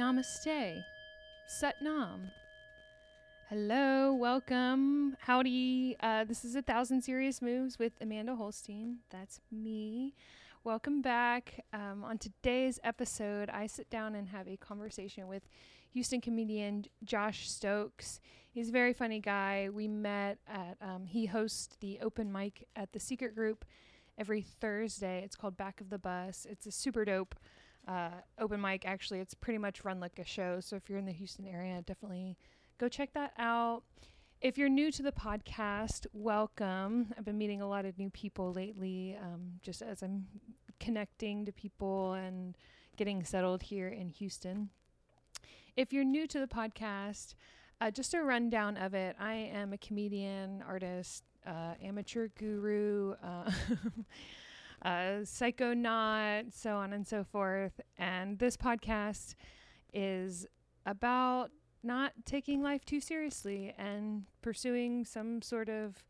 Namaste. Satnam. Hello, welcome. Howdy. Uh, this is A Thousand Serious Moves with Amanda Holstien. That's me. Welcome back. Um, on today's episode, I sit down and have a conversation with Houston comedian Josh Stokes. He's a very funny guy. We met at, um, he hosts the open mic at the Secret Group every Thursday. It's called Back of the Bus. It's a super dope uh, open mic. Actually, it's pretty much run like a show. So if you're in the Houston area, definitely go check that out. If you're new to the podcast, welcome. I've been meeting a lot of new people lately, um, just as I'm connecting to people and getting settled here in Houston. If you're new to the podcast, uh, just a rundown of it. I am a comedian, artist, uh, amateur guru, uh, uh, psychonaut, so on and so forth. And this podcast is about not taking life too seriously and pursuing some sort of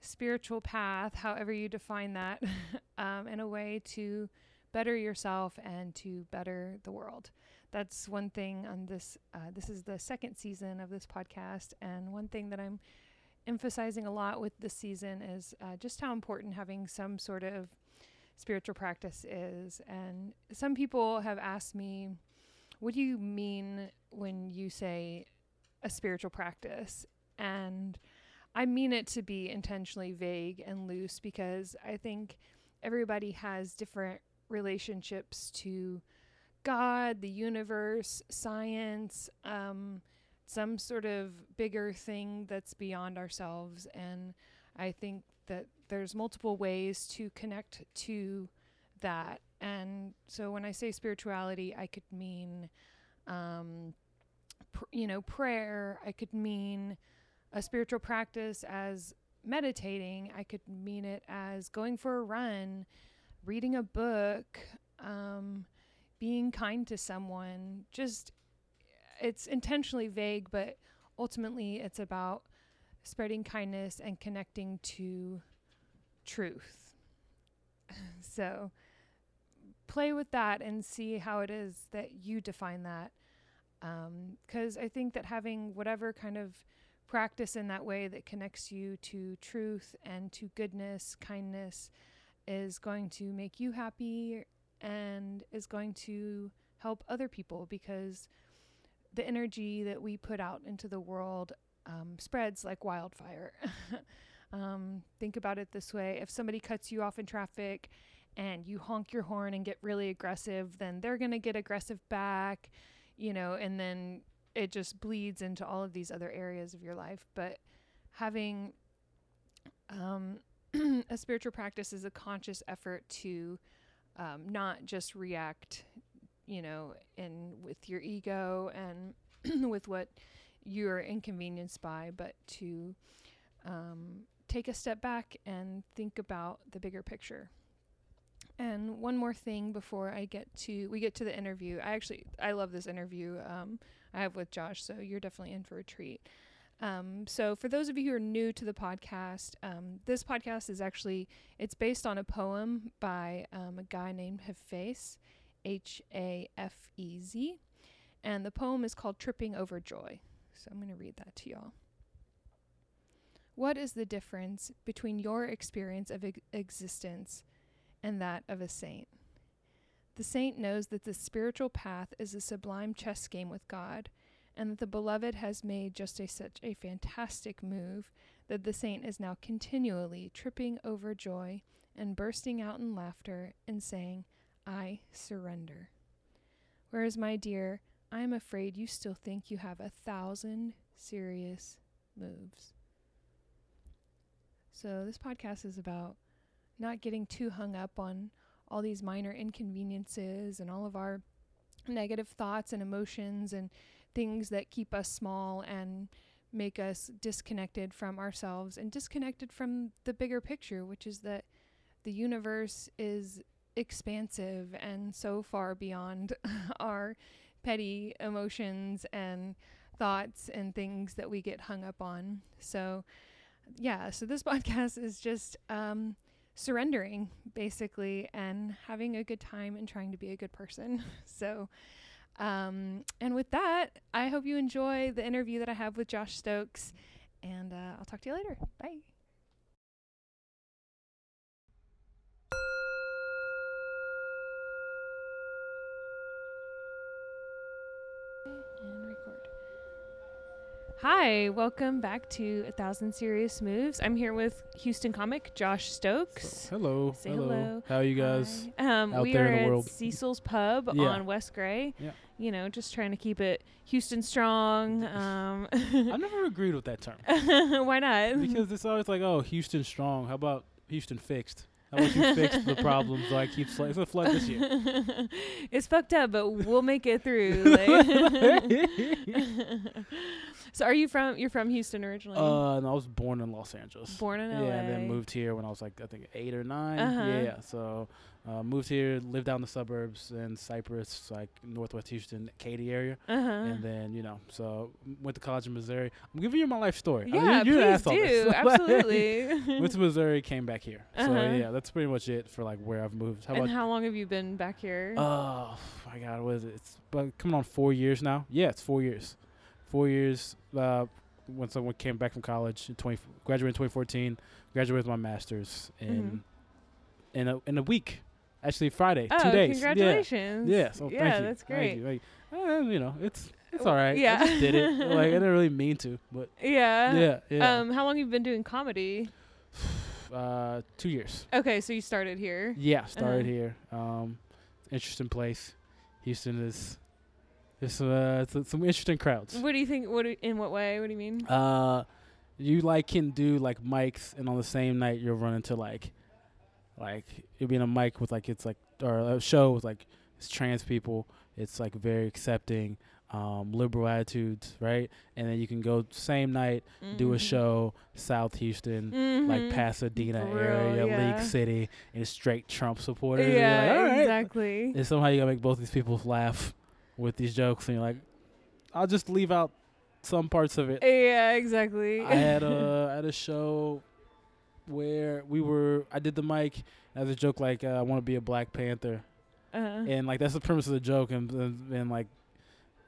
spiritual path, however you define that, um, in a way to better yourself and to better the world. That's one thing on this. Uh, this is the second season of this podcast, and one thing that I'm emphasizing a lot with this season is uh, just how important having some sort of spiritual practice is. And some people have asked me, what do you mean when you say a spiritual practice? And I mean it to be intentionally vague and loose because I think everybody has different relationships to God, the universe, science, um, some sort of bigger thing that's beyond ourselves. And I think that there's multiple ways to connect to that. And so when I say spirituality, I could mean, um, pr- you know, prayer. I could mean a spiritual practice as meditating. I could mean it as going for a run, reading a book, um, being kind to someone. Just, it's intentionally vague, but ultimately it's about spreading kindness and connecting to truth. so play with that and see how it is that you define that. Because um, I think that having whatever kind of practice in that way that connects you to truth and to goodness, kindness, is going to make you happy and is going to help other people because the energy that we put out into the world um, spreads like wildfire. um, think about it this way if somebody cuts you off in traffic and you honk your horn and get really aggressive, then they're going to get aggressive back, you know, and then it just bleeds into all of these other areas of your life. But having um, a spiritual practice is a conscious effort to um, not just react, you know, in with your ego and with what you're inconvenienced by, but to um, take a step back and think about the bigger picture. And one more thing before I get to we get to the interview. I actually I love this interview um, I have with Josh, so you're definitely in for a treat. Um, so for those of you who are new to the podcast, um, this podcast is actually it's based on a poem by um, a guy named Hafez, H A F E Z, and the poem is called "Tripping Over Joy." So I'm going to read that to y'all. What is the difference between your experience of ex- existence and that of a saint? The saint knows that the spiritual path is a sublime chess game with God, and that the beloved has made just a, such a fantastic move that the saint is now continually tripping over joy and bursting out in laughter and saying, I surrender. Whereas, my dear, I am afraid you still think you have a thousand serious moves. So, this podcast is about not getting too hung up on all these minor inconveniences and all of our negative thoughts and emotions and things that keep us small and make us disconnected from ourselves and disconnected from the bigger picture, which is that the universe is expansive and so far beyond our petty emotions and thoughts and things that we get hung up on. So, yeah, so this podcast is just um, surrendering basically and having a good time and trying to be a good person. so, Um, and with that, I hope you enjoy the interview that I have with Josh Stokes, and uh, I'll talk to you later. Bye. Hi, welcome back to A Thousand Serious Moves. I'm here with Houston comic Josh Stokes. Hello. Say hello. hello. How are you guys? Hi. Um, out we there are in the at world? Cecil's Pub Yeah. on West Gray. Yeah. You know, just trying to keep it Houston strong. Um, I never agreed with that term why not? because it's always like, oh, Houston strong. How about Houston fixed? How about you fix the problems so I keep flood? It's a flood this year. it's fucked up, but we'll make it through. like- so, are you from? You're from Houston originally? Uh, and I was born in Los Angeles. Born in yeah, LA. and then moved here when I was like I think eight or 9 Uh-huh. Yeah, so uh, moved here, lived down the suburbs in Cypress, like northwest Houston, Katy area, Uh huh. and then you know, so went to college in Missouri. I'm giving you my life story. I mean, Yeah, you, please asked all this. do. Absolutely. went to Missouri, came back here. So Uh-huh. yeah, that's pretty much it for like where I've moved. How and how long have you been back here? Oh my God, what is it? It's about coming on four years now. Yeah, it's four years. Four years. Uh, when someone came back from college in twenty, graduated in 2014, graduated with my master's in in a in a week. Actually, Friday, oh, two days. congratulations. Yeah. Yeah. So yeah, thank you. that's Thank great. you. Like, uh, you know, it's it's all right. yeah. I just did it. like I didn't really mean to, but Yeah. yeah, yeah. Um, how long have you been doing comedy? uh, two years. Okay, so you started here. Yeah, started Uh-huh. here. Um, interesting place. Houston is. It's uh, it's, it's some interesting crowds. What do you think? What do, in what way? What do you mean? Uh, you like can do like mics, and on the same night you'll run into like, like you'll be in a mic with like it's like or a show with like it's trans people. It's like very accepting, um, liberal attitudes, right? And then you can go same night do a Mhm. show South Houston, Mhm. like Pasadena real, area, yeah. League City, and straight Trump supporters. Yeah, like, exactly. And somehow you gotta make both these people laugh with these jokes, and you're like, I'll just leave out some parts of it. Yeah, exactly. I had a I had a show where we were I did the mic as a joke like uh, I want to be a Black Panther, uh, and like that's the premise of the joke, and and, and like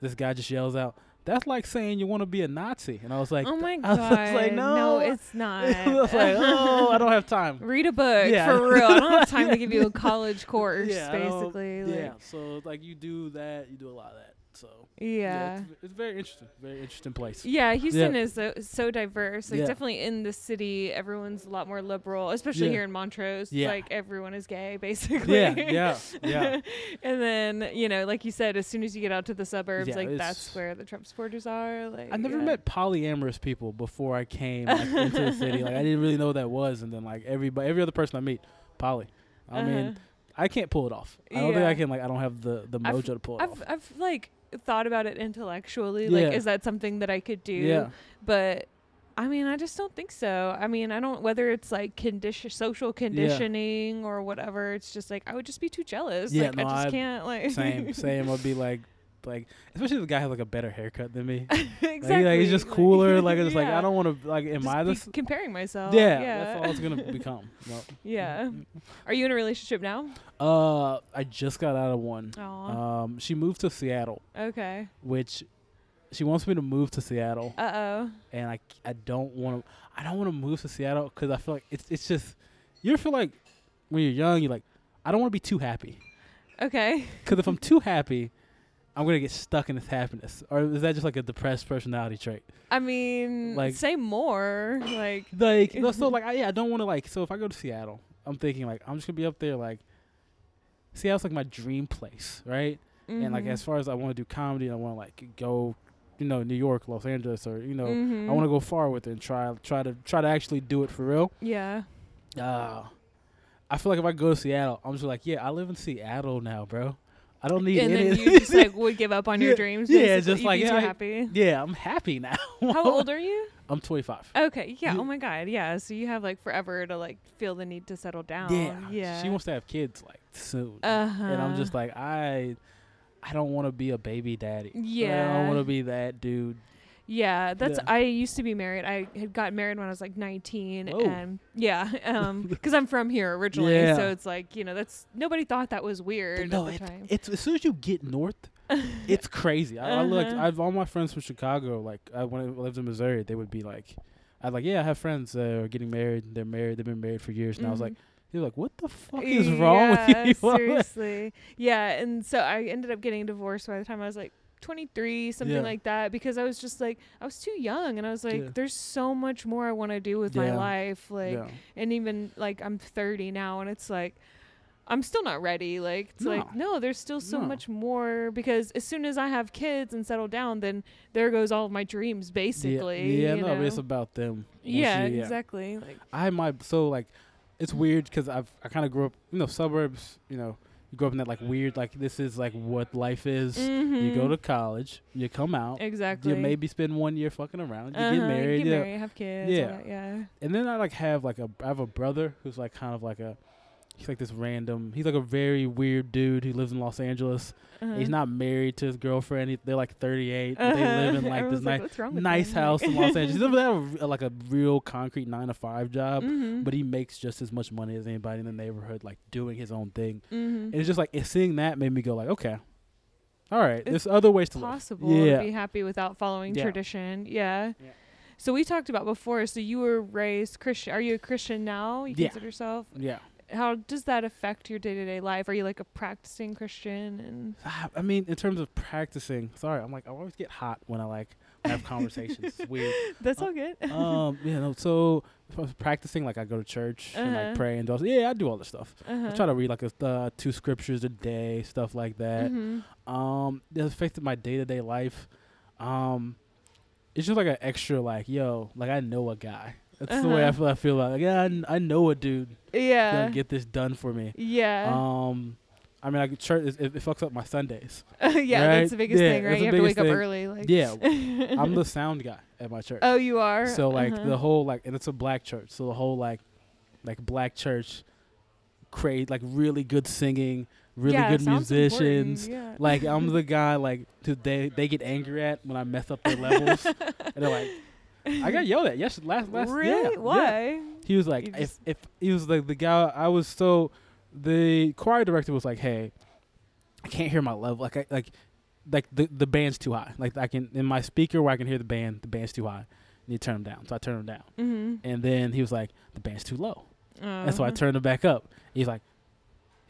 this guy just yells out. That's like saying you want to be a Nazi, and I was like, oh my god!" I was god! like, no, no. it's not. I was like, oh, I don't have time. Read a book Yeah. for real. I don't have time to give you a college course. Yeah, I basically, Yeah, so like you do that, you do a lot of that. So yeah. it's, it's very interesting, very interesting place. Yeah, Houston is so, so diverse. Like Yeah. definitely in the city, everyone's a lot more liberal, especially Yeah. here in Montrose. Yeah. Like everyone is gay, basically. Yeah, yeah, yeah. and then you know, like you said, as soon as you get out to the suburbs, Yeah, like that's where the Trump supporters are. Like I never yeah. met polyamorous people before I came like, into the city. Like I didn't really know what that was, and then like everybody, every other person I meet, poly. I mean, Uh-huh. I can't pull it off. I don't think I can. Like I don't have the the I've- mojo to pull it I've off. I've like thought about it intellectually. Like, is that something that I could do? Yeah, But I mean, I just don't think so. I mean, I don't whether it's like condition, social conditioning or whatever. It's just like I would just be too jealous. Yeah, like no, I just I- can't like same, same. I'd be like, like especially if the guy has like a better haircut than me. Exactly. he- like he's just cooler. Like it's just like. I don't want to like. Am Just I this? comparing myself? Yeah, yeah. that's all it's gonna become. No. yeah. Are you in a relationship now? Uh, I just got out of one. Oh. Um, she moved to Seattle, okay. which she wants me to move to Seattle, Uh oh. and I I don't want to I don't want to move to Seattle because I feel like it's it's just you ever feel like when you're young you're like I don't want to be too happy Okay. because if I'm too happy I'm gonna get stuck in this happiness or is that just like a depressed personality trait? I mean, Like- say more. Like. Like no, so like I, yeah I don't want to like so if I go to Seattle I'm thinking like I'm just gonna be up there like Seattle's like my dream place right and like mhm. as far as I want to do comedy I want to like go you know New York Los Angeles or you know Mhm. I want to go far with it and try try to try to actually do it for real. Yeah. Uh, I feel like if I go to Seattle, I'm just like, yeah, I live in Seattle now, bro. I don't need and any. then you just like would give up on your Yeah, dreams. yeah, just You'd like, be yeah, too I- happy. yeah, I'm happy now. How old are you? I'm 25. Okay, yeah. Yeah. Oh my god, yeah. So you have like forever to like feel the need to settle down. Yeah, yeah. She wants to have kids like soon, Uh huh. and I'm just like, I, I don't want to be a baby daddy. Like, I don't want to be that dude. Yeah, that's. Yeah. I used to be married. I had got married when I was like 19, Whoa. and yeah, um, because I'm from here originally, Yeah. so it's like you know that's nobody thought that was weird no, at it, time. it's as soon as you get north, it's crazy. I, I look. Uh-huh. I've all my friends from Chicago. Like I, when I lived in Missouri, they would be like, "I like, yeah, I have friends that are getting married. They're married. They've been married for years." And I was like, Mhm. "They were like, what the fuck is wrong with Yeah, you?" seriously. Yeah, and so I ended up getting divorced by the time I was like 23, something Yeah. like that, because I was just like I was too young, and I was like, Yeah. there's so much more I want to do with my life, like, yeah. and even like I'm 30 now, and it's like. I'm still not ready. Like it's like No. no, there's still so No. much more because as soon as I have kids and settle down, then there goes all of my dreams basically. Yeah, no, but it's about them. Yeah, you- exactly. Like I might so like it's weird because I've I kind of grew up you know suburbs you know you grow up in that like weird like this is like what life is. You go mhm. to college, you come out, exactly. you maybe spend one year fucking around, you Uh-huh, get married, get yeah. married, have kids. Yeah. that, yeah. and then I like have like a I have a brother who's like kind of like a he's like this random he's like a very weird dude who lives in Los Angeles. Uh-huh. He's not married to his girlfriend. He, they're like 38. They Uh-huh. live in like this Everyone's nice "What's wrong with nice house in Los Angeles. He doesn't have a, like a real concrete nine to five job, Mhm. but he makes just as much money as anybody in the neighborhood, like doing his own thing. Mhm. And it's just like seeing that made me go like, okay, all right, It's there's other ways to live. possible Yeah. to be happy without following Yeah. tradition. Yeah. Yeah. So we talked about before. So you were raised Christian. Are you a Christian now? You Yeah. consider yourself? Yeah, How does that affect your day to day life? Are you like a practicing Christian? And I mean, in terms of practicing, sorry, I'm like I always get hot when I like have conversations. It's weird. that's Uh, all good. Um, yeah, no. So if I was practicing, like I go to church and Uh-huh. like pray and do all, yeah, I do all this stuff. uh-huh. I try to read like a, uh, two scriptures a day, stuff like that. Mhm. Um, it affected my day to day life. Um, it's just like an extra like, yo, like I know a guy. That's the way I Uh-huh. feel. I feel like, yeah, I, I know a dude Yeah. gonna get this done for me. yeah. Um, I mean, like church, it, it fucks up my Sundays. yeah. right? That's the biggest Yeah, thing, right? You have to wake biggest up early. Like. Yeah, I'm the sound guy at my church. Oh, you are. So like Uh-huh. the whole like, and it's a black church, so the whole like, like black church, create like really good singing, really Yeah, good musicians. Yeah. Like I'm the guy like who they they get angry at when I mess up their levels, and they're like, I got yelled at. Yes, last last really? yeah, yeah. Why? He was like, You if if he was like the guy, I was so. The choir director was like, hey, I can't hear my level. Like I like, like the the band's too high. Like I can in my speaker where I can hear the band, the band's too high. You need to turn them down. So I turn them down. Mm-hmm. And then he was like, the band's too low. And so I Uh-huh. turned it back up. He's like,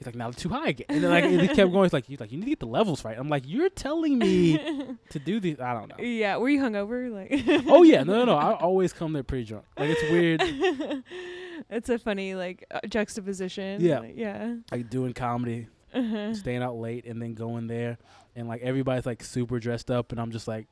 he's like, now it's too high again. And then like he kept going. He's like, he's like, you need to get the levels right. I'm like, you're telling me to do these. I don't know. Yeah, were you hungover? Like, oh yeah, no, no, no. I always come there pretty drunk. Like it's weird. it's a funny like uh, juxtaposition. Yeah. like, yeah. Like doing comedy, Uh-huh. staying out late, and then going there, and like everybody's like super dressed up, and I'm just like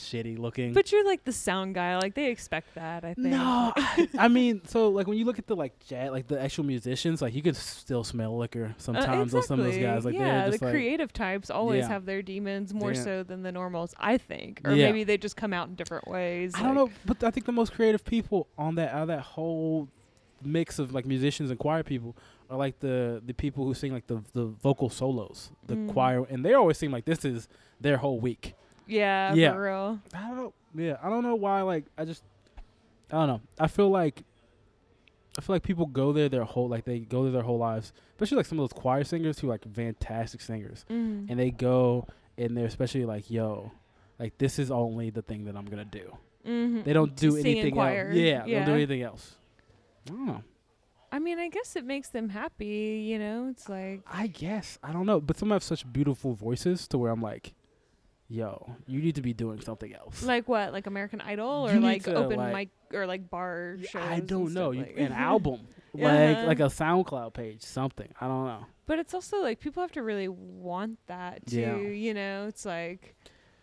shitty looking. But you're like the sound guy. Like they expect that. I think. no, I, mean, so like when you look at the like jazz, like the actual musicians, like you can still smell liquor Uh, sometimes on some of those guys. Like yeah, the like, creative types always Yeah. have their demons more Yeah. so than the normals, I think. Or Yeah. maybe they just come out in different ways. I don't know, but I think the most creative people on that out of that whole mix of like musicians and choir people are like the the people who sing like the the vocal solos, the Mm. choir, and they always seem like this is their whole week. Yeah, Yeah. for real. I don't know. Yeah, I don't know why. Like, I just, I don't know. I feel like, I feel like people go there their whole like they go there their whole lives, especially like some of those choir singers who are like fantastic singers, Mm. and they go and they're especially like, yo, like this is only the thing that I'm gonna do. Mhm. They don't do Sing anything choir. else. Yeah, they don't do anything else. I don't know. I mean, I guess it makes them happy. You know, it's like I guess I don't know, but some have such beautiful voices to where I'm like, yo, you need to be doing something else. like what, like American Idol, or like to, open like- mic or like bar Yeah, shows. I don't know. You, like- an album, like Uh-huh. like a SoundCloud page, something. I don't know. But it's also like people have to really want that too. Yeah. You know, it's like,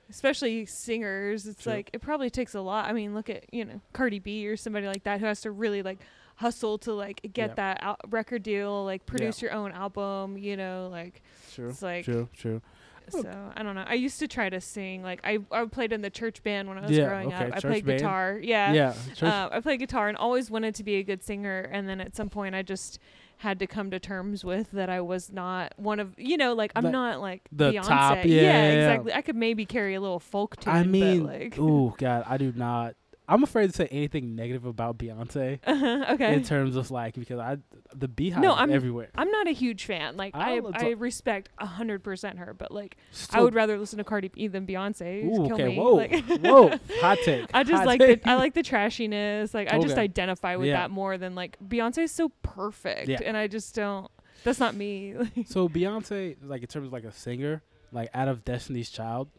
especially singers. It's True. like it probably takes a lot. I mean, look at you know Cardi B or somebody like that who has to really like hustle to like get Yeah. that out record deal, like produce your own album. You know, like True. it's like true. True. So I don't know. I used to try to sing. Like I I played in the church band when I was Yeah, growing okay, up. I played band. guitar. Yeah. Yeah. Uh, I played guitar and always wanted to be a good singer. And then at some point, I just had to come to terms with that I was not one of you know like I'm Like, not like the Beyonce. top, yeah, yeah, yeah. exactly. I could maybe carry a little folk tune. I mean, but like ooh, God, I do not. I'm afraid to say anything negative about Beyonce Uh-huh, okay. in terms of like because I the beehive No, I'm- everywhere. I'm not a huge fan. Like I, I'll- I respect a hundred percent her, but like I would rather listen to Cardi B than Beyonce. Ooh, kill okay, me. whoa, Like, whoa, hot take. I just hot like take. the I like the trashiness. Like I just identify with Yeah. that more than like Beyonce is so perfect, Yeah. and I just don't. That's not me. So Beyonce, like in terms of like a singer, like out of Destiny's Child,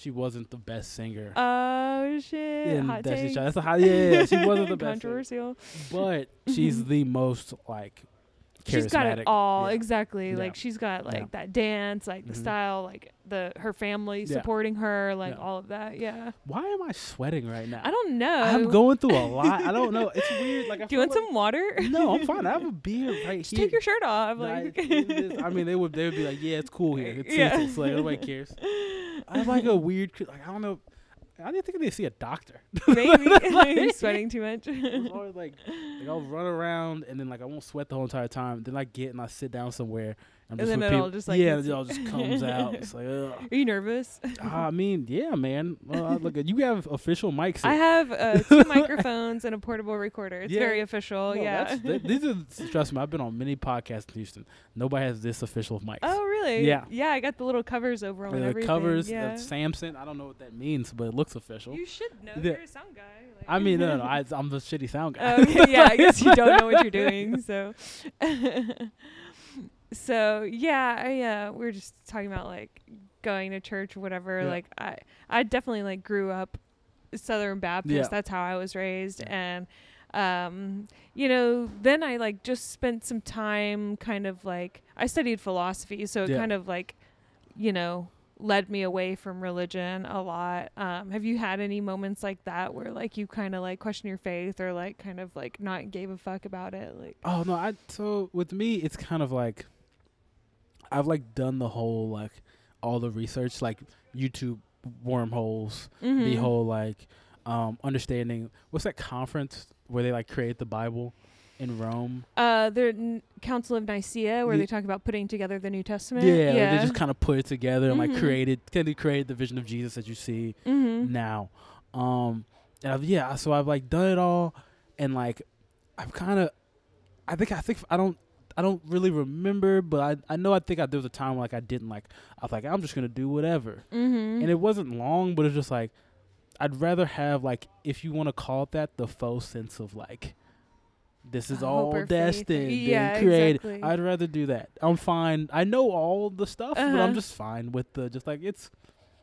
she wasn't the best singer. oh shit! in Hot Destiny's. Child. That's a hot. Yeah, yeah, yeah, she wasn't the best. singer. Controversial. but she's the most like. She's got it all Yeah. exactly. Yeah. Like she's got like Yeah. that dance, like the Mhm. style, like the her family supporting her, like all of that. Yeah. Why am I sweating right now? I don't know. I'm going through a lot. I don't know. It's weird. Like I Do you want feel some water? No, I'm fine. I have a beer right Just here. take your shirt off. Like. is- I mean, they would they would be like, yeah, it's cool here. It's Yeah. like nobody cares. I have like a weird, like I don't know. I didn't think they see a doctor. Maybe Like- you're sweating too much. I always like, like I'll run around and then like I won't sweat the whole entire time. Then I get and I sit down somewhere. And, I'm And then it all just, like, yeah, it all just comes out. It's like, ugh. Are you nervous? Ah, I mean, yeah, man. Well, I look, at you have official mics. I have uh, two microphones and a portable recorder. It's Yeah. very official. No, yeah. th- these are trust me. I've been on many podcasts in Houston. Nobody has this official of mics. oh really? Yeah. Yeah, I got the little covers over on the everything. covers, uh, Yeah. Samson. I don't know what that means, but it looks official. You should know. Yeah. You're a sound guy. like- I mean, no, no, I, I'm the shitty sound guy. Okay, yeah, I guess you don't know what you're doing. So, so yeah, I uh, we were just talking about like going to church or whatever. Yeah. Like I, I definitely like grew up Southern Baptist. Yeah. That's how I was raised, and um, you know, then I like just spent some time kind of like I studied philosophy, so it Yeah. kind of like, you know. led me away from religion a lot. Um, have you had any moments like that where like you kind of like question your faith or like kind of like not gave a fuck about it? Like, Oh no, I so with me it's kind of like I've like done the whole like all the research like YouTube wormholes, the Mhm. whole like um understanding what's that conference where they like create the Bible in Rome? uh, the N- Council of Nicaea where Ye- they talk about putting together the New Testament. Yeah, like, they just kind of put it together and like Mhm. created kind of created the vision of Jesus that you see mm-hmm. now. Um and I've, yeah, so I've like done it all and like I've kind of I think I think I don't I don't really remember, but I I know I think I there was a time like I didn't like I was like I'm just gonna do whatever, Mm-hmm. and it wasn't long, but it's just like I'd rather have like if you want to call it that the faux sense of like this is all destined Yeah, and created. exactly. I'd rather do that. I'm fine. I know all the stuff, but Uh-huh. I'm just fine with the just like it's.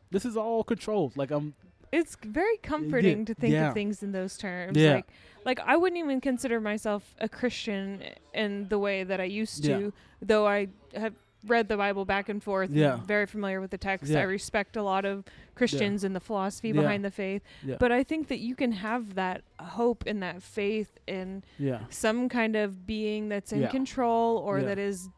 This is all controlled. Like I'm. It's very comforting to think yeah. of things in those terms. Yeah. Like, like I wouldn't even consider myself a Christian in the way that I used Yeah. to, though I have read the Bible back and forth. and Yeah. very familiar with the text. Yeah. I respect a lot of Christians and the philosophy Yeah. behind the faith. Yeah. But I think that you can have that hope and that faith in yeah. some kind of being that's in Yeah. control or Yeah. that is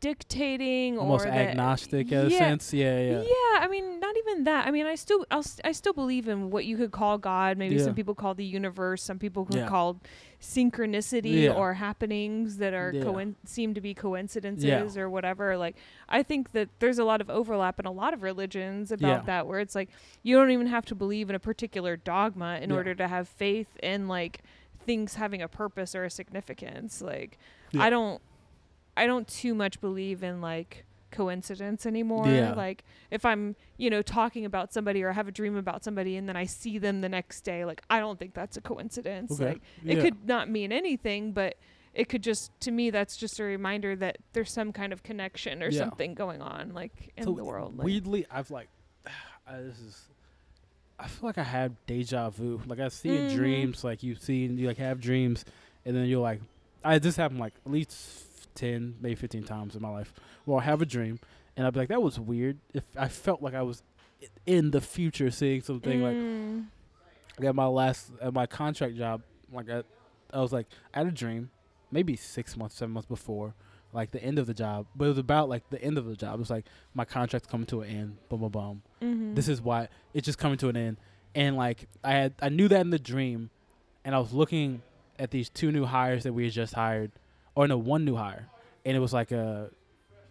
dictating Almost or that- agnostic in a yeah, sense. Yeah. Yeah. yeah, I mean, not even that. I mean, I still, I'll, st- I still believe in what you could call God. Maybe Yeah. some people call the universe. Some people could Yeah. call synchronicity Yeah. or happenings that are coin- seem to be coincidences or whatever. Like, I think that there's a lot of overlap in a lot of religions about that, where it's like you don't even have to believe in a particular dogma in order to have faith in like things having a purpose or a significance. Like. I don't, I don't too much believe in like coincidence anymore. Yeah. Like if I'm, you know, talking about somebody or I have a dream about somebody and then I see them the next day, like I don't think that's a coincidence. Okay. Like it could not mean anything, but it could just to me that's just a reminder that there's some kind of connection or Yeah. something going on like in So the world. Like, Weirdly, I've like, I, this is. I feel like I have deja vu. Like I see in Mhm. dreams, like you see, you like have dreams, and then you're like, I this happened like at least ten, maybe fifteen times in my life. Well, I have a dream, and I'd be like, that was weird. If I felt like I was in the future seeing something like Mm, like at my last at my contract job, like I, I was like I had a dream, maybe six months, seven months before, like the end of the job. But it was about like the end of the job. It was like my contract's coming to an end. Boom, boom, boom. mhm. This is why it's just coming to an end. And like I had, I knew that in the dream, and I was looking at these two new hires that we had just hired, or no, one new hire, and it was like a,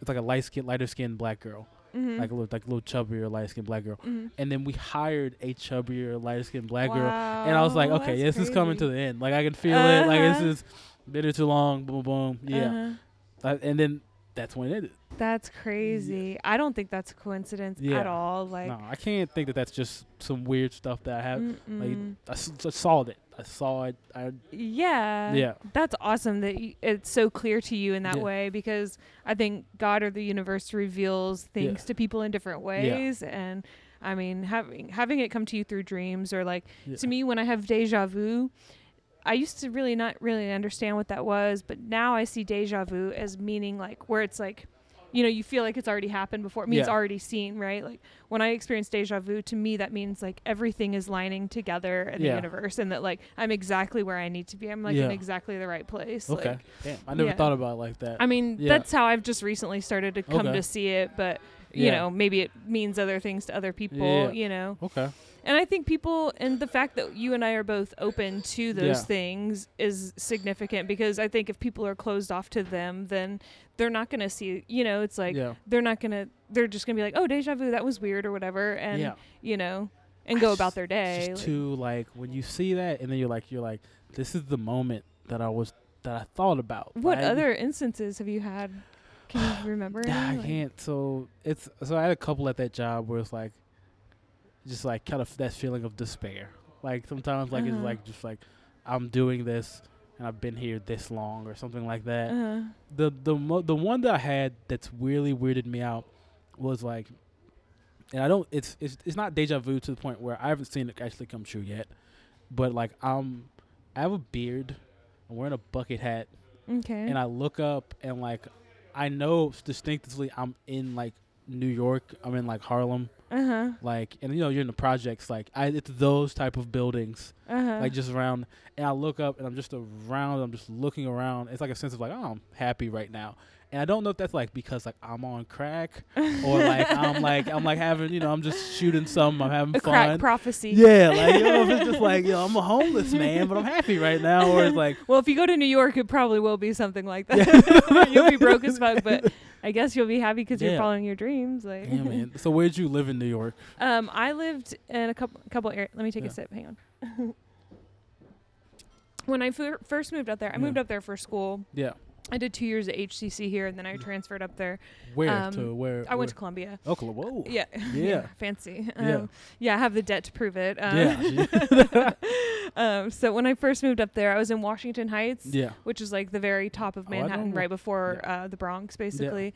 it's like a light skin, lighter skinned black girl, Mhm. like a little like a little chubbier light skinned black girl. Mhm. And then we hired a chubbier light skinned black girl, and I was like, okay, this is coming to the end. Like I can feel it. Like Uh-huh. this is been here too long. Boom, boom. Yeah. Uh-huh. Uh, and then that's when it ended. That's crazy. I don't think that's a coincidence Yeah. at all. Like, no, I can't think that that's just some weird stuff that I have. Like mm-mm. I s- just saw it. I saw it. I yeah, yeah. That's awesome that y- it's so clear to you in that Yeah. way because I think God or the universe reveals things to people in different ways, and I mean having having it come to you through dreams or like yeah. to me when I have deja vu. I used to really not really understand what that was, but now I see deja vu as meaning like where it's like, you know, you feel like it's already happened before. It means Yeah. already seen, right? Like when I experience deja vu, to me that means like everything is lining together in Yeah. the universe, and that like I'm exactly where I need to be. I'm like Yeah. in exactly the right place. Okay. Like, Damn. I never thought about it like that. I mean, that's how I've just recently started to come Okay. to see it, but you Yeah. know, maybe it means other things to other people. Yeah. You know. okay. And I think people and the fact that you and I are both open to those Yeah. things is significant because I think if people are closed off to them, then they're not going to see, you know, it's like they're not going to they're just going to be like, "Oh, deja vu, that was weird" or whatever and you know, and I go just- about their day. just like- too like when you see that and then you're like you're like this is the moment that I was that I thought about. what Like, other instances have you had? Can you remember? any? I Like- can't. So it's so I had a couple at that job where it's like, just like kind of that feeling of despair. Like sometimes like it's Uh-huh. like just like I'm doing this and I've been here this long or something like that. Uh-huh. The the mo- the one that I had that's really weirded me out was like, and I don't. It's it's it's not deja vu to the point where I haven't seen it actually come true yet, but like I'm, I have a beard, I'm wearing a bucket hat, Okay. and I look up and like I know distinctively I'm in like New York. I'm in like Harlem, uh-huh. like and you know you're in the projects. Like I, it's those type of buildings, Uh-huh. like just around. And I look up and I'm just around. I'm just looking around. It's like a sense of like oh I'm happy right now. And I don't know if that's like because like I'm on crack or like I'm like I'm like having you know I'm just shooting some. I'm having a fun. crack prophecy. yeah, like you know if it's just like you know I'm a homeless man, but I'm happy right now. Or it's like Well, if you go to New York, it probably will be something like that. you'll be broke as fuck, but I guess you'll be happy because Yeah. you're following your dreams. Like, damn man. So where'd you live in New York? um, I lived in a couple couple areas. Let me take Yeah. a sip. Hang on. when I fir- first moved up there, I Yeah. moved up there for school. Yeah. I did two years at HCC here, and then I transferred up there. Where Um, to where? I went to? Columbia. Oklahoma. Whoa. Yeah, Yeah. fancy. Yeah. Um, yeah, I have the debt to prove it. Um, Yeah. um, so when I first moved up there, I was in Washington Heights. yeah. which is like the very top of Oh, Manhattan, know. right before uh, the Bronx, basically.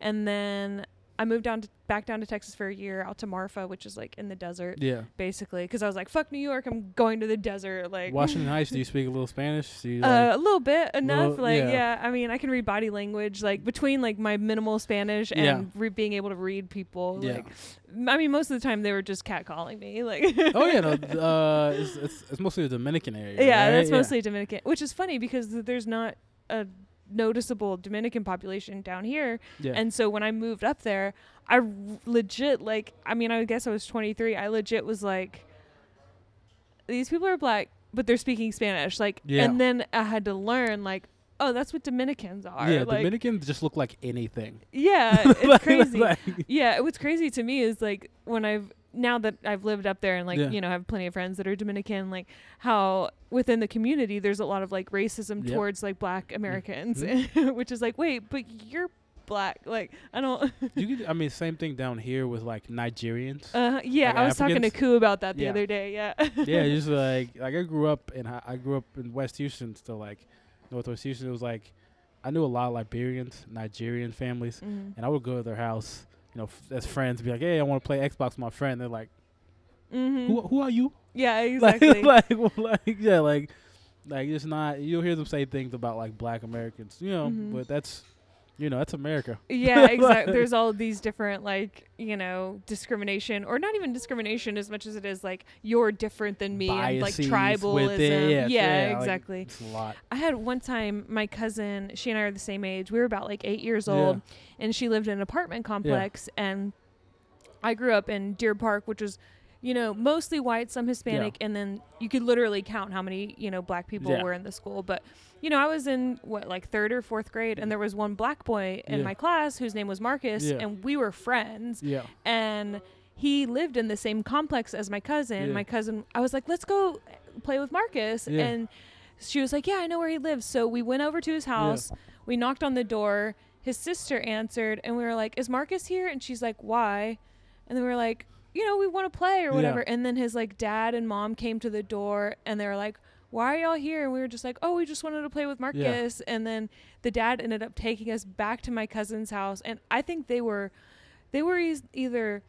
And then I moved down to back down to Texas for a year, out to Marfa, which is like in the desert, Yeah. basically, because I was like, "Fuck New York, I'm going to the desert." Like Washington Heights. Do you speak a little Spanish? Do you, Uh, a little bit enough, Little- like yeah. yeah. I mean, I can read body language, like between like my minimal Spanish and Yeah. re- being able to read people. Yeah. Like, I mean, most of the time they were just catcalling me, like. oh yeah. No. Uh, it's, it's it's mostly the Dominican area. Yeah, right? that's mostly Dominican, which is funny because th- there's not a noticeable Dominican population down here. Yeah. And so when I moved up there, I r- legit like I mean, I guess I was 23. I legit was like these people are black, but they're speaking Spanish. Like Yeah. and then I had to learn like oh, that's what Dominicans are. yeah. like Dominicans just look like anything. yeah, it's crazy. Like- Yeah, what's crazy to me is like when I've now that I've lived up there and like Yeah. you know have plenty of friends that are Dominican, like how within the community there's a lot of like racism Yep. towards like Black Americans, Mhm. which is like wait, but you're black. Like I don't. you could, I mean, same thing down here with like Nigerians. Uh, yeah, Like I was talking to Africans? Koo about that the Yeah. other day. Yeah. yeah, just like like I grew up in I grew up in West Houston, so like Northwest Houston. It was like I knew a lot of Liberians, Nigerian families, Mhm. and I would go to their house, you know, f- as friends, be like, "Hey, I want to play Xbox with my friend." They're like, Mhm. "Who who are you?" Yeah, Like, exactly. like, well, like, yeah, like, like it's not. You'll hear them say things about like Black Americans, you know, Mhm. but that's, you know, that's America. yeah, exactly. There's all these different like you know discrimination, or not even discrimination as much as it is like you're different than me, and like tribalism. it, yeah, yeah, yeah, like, exactly. It's a lot. I had one time my cousin, she and I are the same age. We were about like eight years Yeah. old, and she lived in an apartment complex. And I grew up in Deer Park, which was you know, mostly white, some Hispanic, and then you could literally count how many, you know, black people Yeah. were in the school. But, you know, I was in what, like third or fourth grade, and there was one black boy in Yeah. my class whose name was Marcus, Yeah. and we were friends. Yeah. And he lived in the same complex as my cousin. Yeah. My cousin, I was like, let's go play with Marcus. Yeah. And she was like, yeah, I know where he lives. So we went over to his house. We knocked on the door. His sister answered, and we were like, is Marcus here? And she's like, why? And then we were like, you know, we want to play or Yeah. whatever. And then his like dad and mom came to the door and they were like, why are y'all here? And we were just like, oh, we just wanted to play with Marcus. And then the dad ended up taking us back to my cousin's house. And I think they were, they were eas- either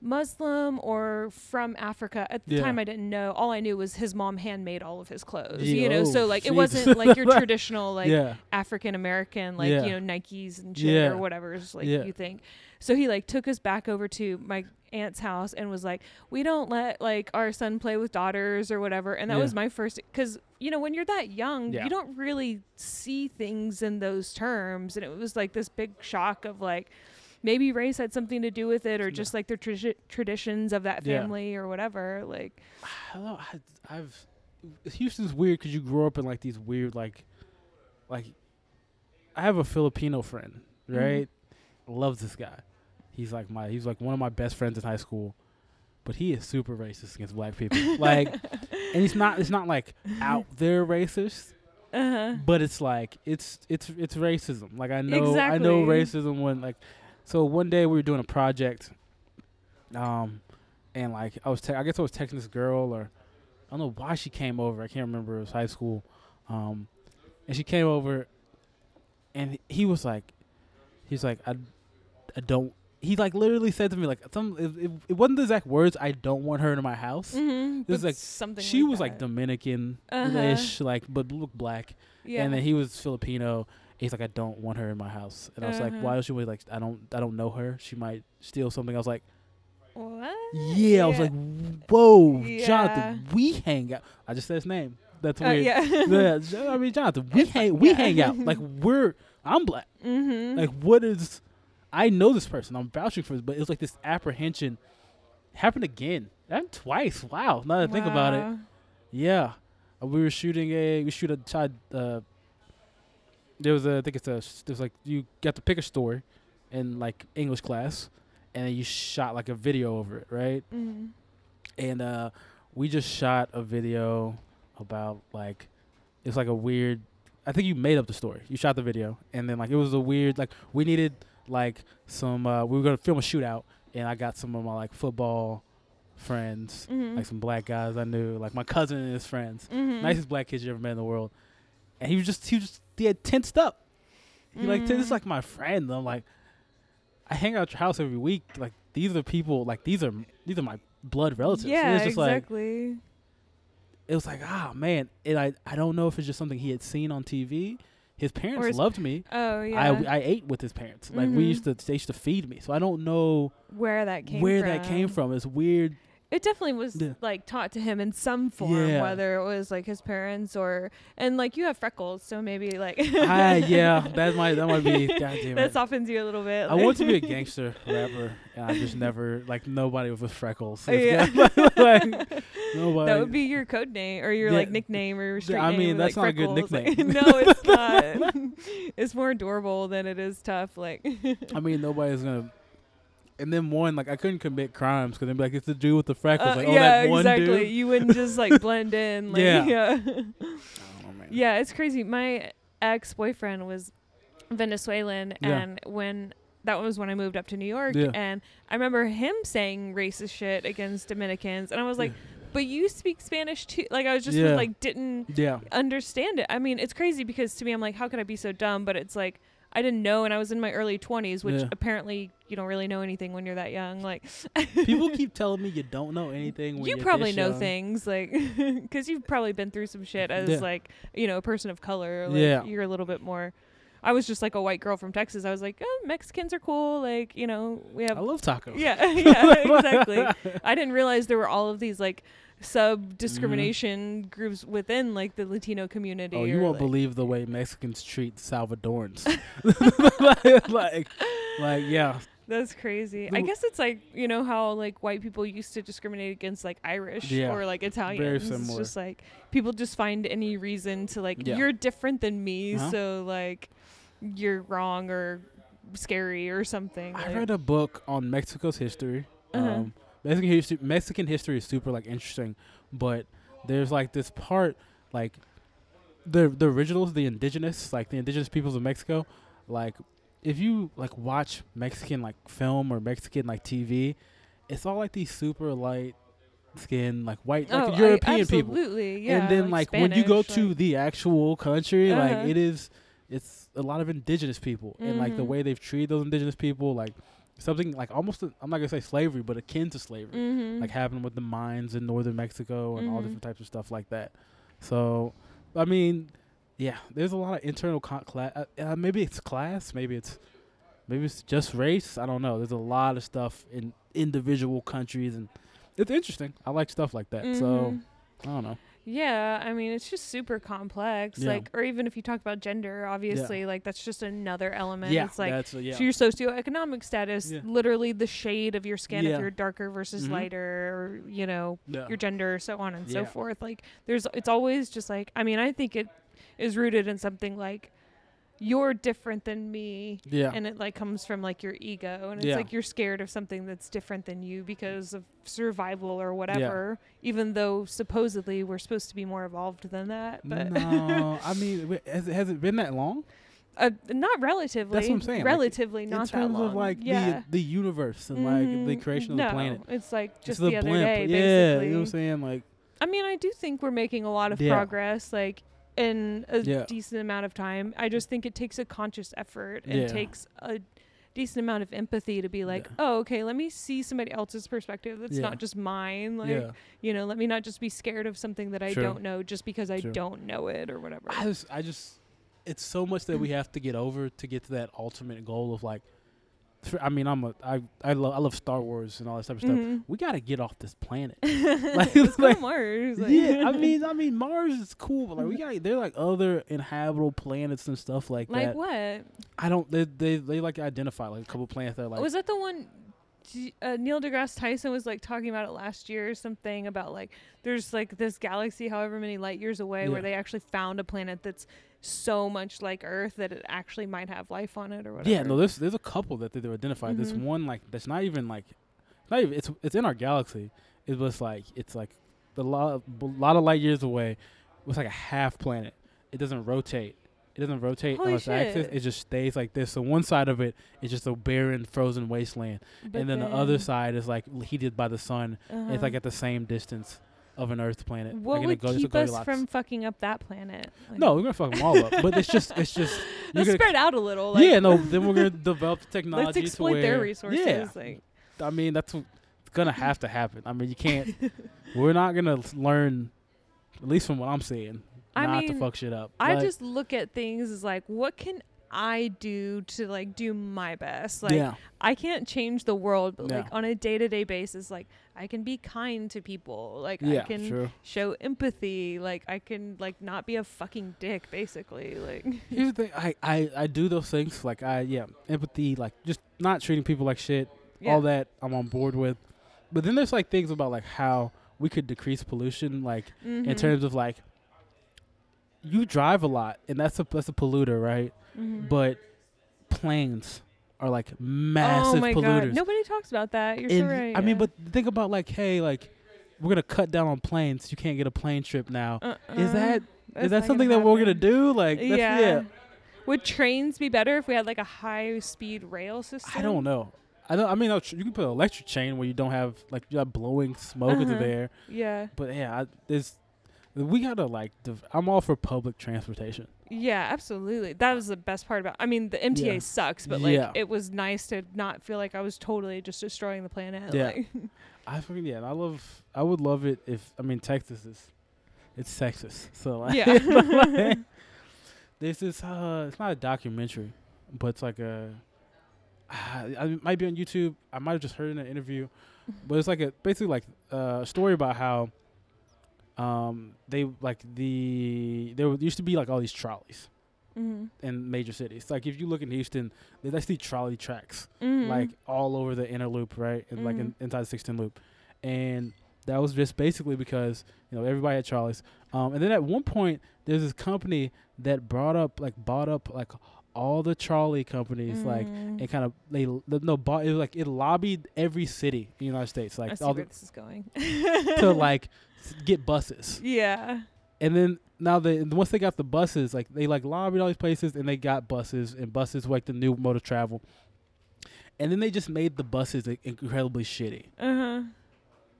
Muslim or from Africa. At the Yeah. time, I didn't know. All I knew was his mom handmade all of his clothes. Yeah, You know, oh, so oh, like it wasn't like your traditional like yeah. African American, like you know Nikes and shit or whatever, like you think. So he like took us back over to my aunt's house and was like, "We don't let like our son play with daughters or whatever." And that was my first because you know when you're that young, you don't really see things in those terms, and it was like this big shock of like. Maybe race had something to do with it, or Yeah. just like the tradi- traditions of that Yeah. family, or whatever. Like, I know. I, I've Houston's weird because you grow up in like these weird like like I have a Filipino friend, Mhm. right? Loves this guy. He's like my he's like one of my best friends in high school, but he is super racist against black people. like, and he's not it's not like out there racist, uh huh, but it's like it's it's it's racism. Like I know I know racism when like so one day we were doing a project um and like I was te- I guess I was texting this girl or I don't know why she came over. I can't remember. It was high school. Um and she came over and he was like he's like I I don't he like literally said to me like some it, it, it wasn't the exact words I don't want her in my house. mm-hmm. This is like- something. She like was like that. Dominican Uh-huh. ish, like but looked black. yeah. And then he was Filipino. He's like, I don't want her in my house. And I was like, why don't you? Like, I don't, I don't know her. She might steal something. I was like, what? yeah. I was like, whoa. Jonathan, we hang out. I just said his name. That's Uh, weird. yeah. yeah. Jo- I mean, Jonathan, we hang, we Yeah. hang out. Like we're, I'm black. mm-hmm. Like what is? I know this person. I'm vouching for this, but it was like this apprehension. Happened again. Happened twice. Wow. Now that I think about it. Yeah, uh, we were shooting a we shoot a child. Uh, there was a I think it's a there's like you got to pick a story, in like English class, and then you shot like a video over it, right? Mm-hmm. And uh, we just shot a video about like it's like a weird. I think you made up the story. You shot the video, and then like it was a weird like we needed like some. Uh, we were gonna film a shootout, and I got some of my like football friends, Mm-hmm. like some black guys I knew, like my cousin and his friends mm-hmm. nicest black kids you ever met in the world. And he was just he was just he had tensed up. He like this Mm. is like my friend. I'm like, I hang out at your house every week. Like these are people. Like these are these are my blood relatives. Yeah, was just like exactly. it was like ah man. And I I don't know if it's just something he had seen on TV. His parents his- loved me. oh yeah. I I ate with his parents. Like we Mhm. used to they used to feed me. So I don't know where that came where from. that came from. It's weird. It definitely was Yeah. like taught to him in some form, Yeah. whether it was like his parents or and like you have freckles, so maybe like ah yeah, that might that might be. God damn that it. softens you a little bit. I like- want to be a gangster rapper, and I just never like nobody with freckles. Oh, yeah. like, nobody. that would be your code name or your Yeah. like nickname or your street I name. mean, that's like, not a good Freckles. Nickname. no, it's not. it's more adorable than it is tough. Like, I mean, nobody's gonna. And then one, like I couldn't commit crimes because they'd be like, "It's the dude with the freckles." uh, like, oh, yeah, that one exactly. dude. You wouldn't just like blend in. Like, Yeah. yeah. Man. Yeah, it's crazy. My ex boyfriend was Venezuelan, Yeah. and when that was when I moved up to New York, Yeah. and I remember him saying racist shit against Dominicans, and I was like, "But you speak Spanish too?" Like I was just Yeah. like didn't Yeah, understand it. I mean, it's crazy because to me, I'm like, how could I be so dumb? But it's like. I didn't know, and I was in my early 20s, which Yeah. apparently you don't really know anything when you're that young. Like, people keep telling me you don't know anything. When you you're probably know young. things, like, because you've probably been through some shit as Yeah. like, you know, a person of color. Like, Yeah. you're a little bit more. I was just like a white girl from Texas. I was like, oh, Mexicans are cool. Like, you know, we have. I love tacos. Yeah, yeah, exactly. I didn't realize there were all of these like sub discrimination groups within like the Latino community. Mm-hmm. Oh, you won't like- believe the way Mexicans treat Salvadorans. like, like, yeah, That's crazy. I guess it's like you know how like white people used to discriminate against like Irish Yeah. or like Italians. It's similar. just like people just find any reason to like Yeah. you're different than me, Uh-huh. so like you're wrong or scary or something. I like- read a book on Mexico's history. Uh-huh. Um, Mexican history, Mexican history is super like interesting, but there's like this part like the the originals, the indigenous, like the indigenous peoples of Mexico, like if you like watch Mexican like film or Mexican like TV, it's all like these super light skin like white like oh, I- European people. absolutely, yeah. and then like, when you go Spanish, to the actual country, Uh-huh. like it is, it's a lot of indigenous people, and like the Mhm. way they've treated those indigenous people, like something like almost i I'm not gonna say slavery, but akin to slavery, Mhm. like happening with the mines in northern Mexico and all Mhm. different types of stuff like that. So, I mean, yeah, there's a lot of internal con- class. Uh, uh, maybe it's class, maybe it's maybe it's just race. I don't know. There's a lot of stuff in individual countries, and it's interesting. I like stuff like that. So Mhm. I don't know. Yeah, I mean, it's just super complex. Yeah. Like, or even if you talk about gender, obviously, like that's just another element. yeah, it's like that's uh, yeah. so your socioeconomic status, Yeah. literally the shade of your skin Yeah. if you're darker versus Mhm. lighter, or you know yeah. your gender, so on and so forth. Like, there's it's always just like I mean, I think it is rooted in something like you're different than me yeah. and it like comes from like your ego and it's Yeah. like you're scared of something that's different than you because of survival or whatever even though supposedly we're supposed to be more evolved than that but no, I mean, has it, has it been that long? uh, not relatively That's what I'm saying, like, relatively in not terms that long of like yeah the the universe and like the Mhm. creation of the planet. it's like It's just the the, other blimp. day yeah, you know what I'm saying? Like, I mean, I do think we're making a lot of Yeah. progress, like in a Yeah. decent amount of time. I just think it takes a conscious effort and Yeah. takes a decent amount of empathy to be like, Yeah. oh, okay, let me see somebody else's perspective. That's not just mine. Like, you know, let me not just be scared of something that I True. don't know just because I True. don't know it or whatever. I just, I just, it's so much that we have to get over to get to that ultimate goal of like. I mean, I'm a, I, I love, I love Star Wars and all that type of stuff. Mhm. We got to get off this planet. Let's go like- Mars. like- yeah, I mean, I mean, Mars is cool, but like we got, they're like other inhabitable planets and stuff like, like that. Like what? I don't, they, they, they like identify like a couple planets that are like, was that the one uh, Neil deGrasse Tyson was like talking about it last year or something about like there's like this galaxy however many light years away Yeah. where they actually found a planet that's so much like Earth that it actually might have life on it or whatever. Yeah, no, there's there's a couple that they've identified. This Mhm. one like that's not even like, not even it's it's in our galaxy. It was like it's like a lot a lot of light years away. It was like a half planet. It doesn't rotate. It doesn't rotate Holy on its axis. It just stays like this. So one side of it is just a barren, frozen wasteland, But and then, the other side is like heated by the sun. and It's like uh-huh. at the same distance of an Earth planet. what like in a would Go- keep us from fucking up that planet? Like, No, we're gonna fuck them all up. But it's just it's just let's spread out a little. Like, yeah, no. Then we're gonna develop the technology let's to exploit where, their resources. Yeah, Like, I mean that's gonna have to happen. I mean you can't. we're not gonna learn, at least from what I'm seeing, I not mean, to fuck shit up. I just look at things as like, what can I do to like do my best? Like, yeah, I can't change the world, but like on a day to day basis, like I can be kind to people. Like yeah, I can true. show empathy. Like I can like not be a fucking dick, basically. Like Here's the thing. I, I I do those things like I yeah empathy like just not treating people like shit. yeah. All that I'm on board with. But then there's like things about like how we could decrease pollution like in Mhm. terms of like you drive a lot and that's a that's a polluter right Mhm. but planes are like oh massive my polluters god, nobody talks about that. You're And, so right. i mean but think about like hey like we're gonna cut down on planes you can't get a plane trip now uh-uh. is that is that something that we're gonna do like that's, yeah. yeah Would trains be better if we had like a high speed rail system? i don't know I don't. I mean, you can put an electric chain where you don't have like you have blowing smoke into Uh-huh. there. Yeah. But yeah, I, there's we gotta like. Div- I'm all for public transportation. Yeah, absolutely. That was the best part about. I mean, the MTA Yeah. sucks, but like Yeah. it was nice to not feel like I was totally just destroying the planet. Yeah. Like, I fucking yeah. and I love. I would love it if I mean Texas is, it's sexist. So like, Yeah. like, there's this. Uh, it's not a documentary, but it's like a. I it might be on YouTube. I might have just heard in an interview, but it's like a basically like uh, a story about how. Um, they like the there used to be like all these trolleys, Mm-hmm. in major cities. Like if you look in Houston, there's actually trolley tracks Mm-hmm. like all over the inner loop, right? And like in, Mhm. inside the 610 loop. And that was just basically because, you know, everybody had trolleys. Um, and then at one point, there's this company that brought up, like, bought up, like, all the trolley companies, like, Mm. it kind of, they, no, bought, it was like, it lobbied every city in the United States, I like, see all the, this is going. to, like, get buses. yeah. And then now they once they got the buses, like they like lobbied all these places and they got buses and buses were like the new mode of travel. And then they just made the buses like, incredibly shitty. Uh huh.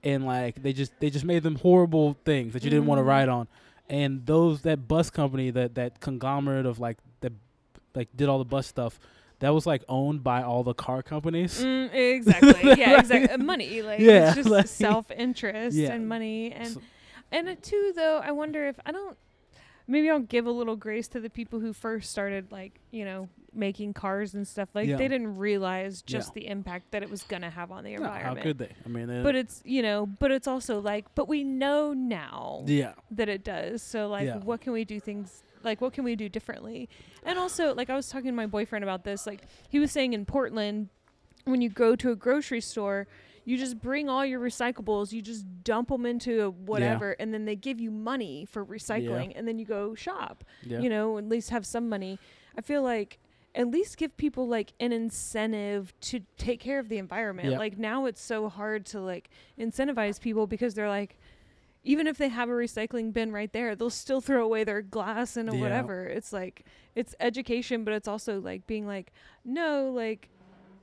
And like they just they just made them horrible things that you didn't want to Mhm. ride on. And those that bus company that that conglomerate of like like did all the bus stuff, that was like owned by all the car companies. Mm, exactly. Yeah. Exactly. Money. Like Yeah, it's just like- self interest Yeah. and money and So- and uh, too though I wonder if I don't maybe I'll give a little grace to the people who first started like you know making cars and stuff like Yeah. they didn't realize just the impact that it was gonna have on the No, how could they? I mean, uh, but it's you know but it's also like but we know now yeah, that it does. So like what can we do things like what can we do differently? And also like I was talking to my boyfriend about this like he was saying in Portland when you go to a grocery store you just bring all your recyclables, you just dump them into whatever and then they give you money for recycling and then you go shop. yeah, You know, at least have some money. I feel like at least give people like an incentive to take care of the environment. Yeah. Like now it's so hard to like incentivize people because they're like even if they have a recycling bin right there, they'll still throw away their glass and Yeah. whatever. It's like it's education, but it's also like being like, no, like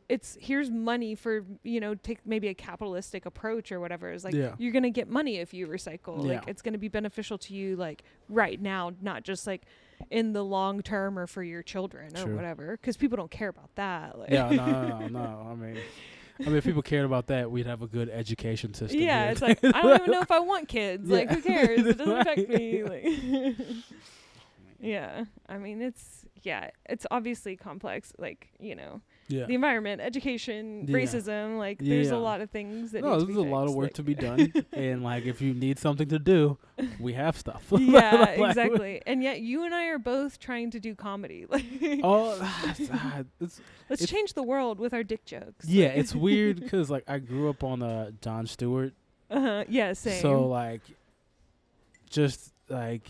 it's here's money for you know take maybe a capitalistic approach or whatever. It's like Yeah. you're gonna get money if you recycle. Like it's gonna be beneficial to you like right now, not just like in the long term or for your children or whatever. Because people don't care about that. Like, yeah, no, no, no, no. I mean, I mean, if people cared about that, we'd have a good education system. Yeah, here. it's like I don't even know if I want kids. Like, who cares? It doesn't affect me. Like, yeah, I mean, it's yeah, it's obviously complex. Like, you know, yeah. the environment, education, Yeah. racism. Like, there's a lot of things that. No, need to there's a lot of work like- to be done, and like if you need something to do, we have stuff. yeah, Like, exactly. And yet, you and I are both trying to do comedy. Like, Oh, it's, let's it's- change the world with our dick jokes. yeah, it's weird because like I grew up on uh, Jon Stewart, Uh-huh. Yeah, same. so like, just like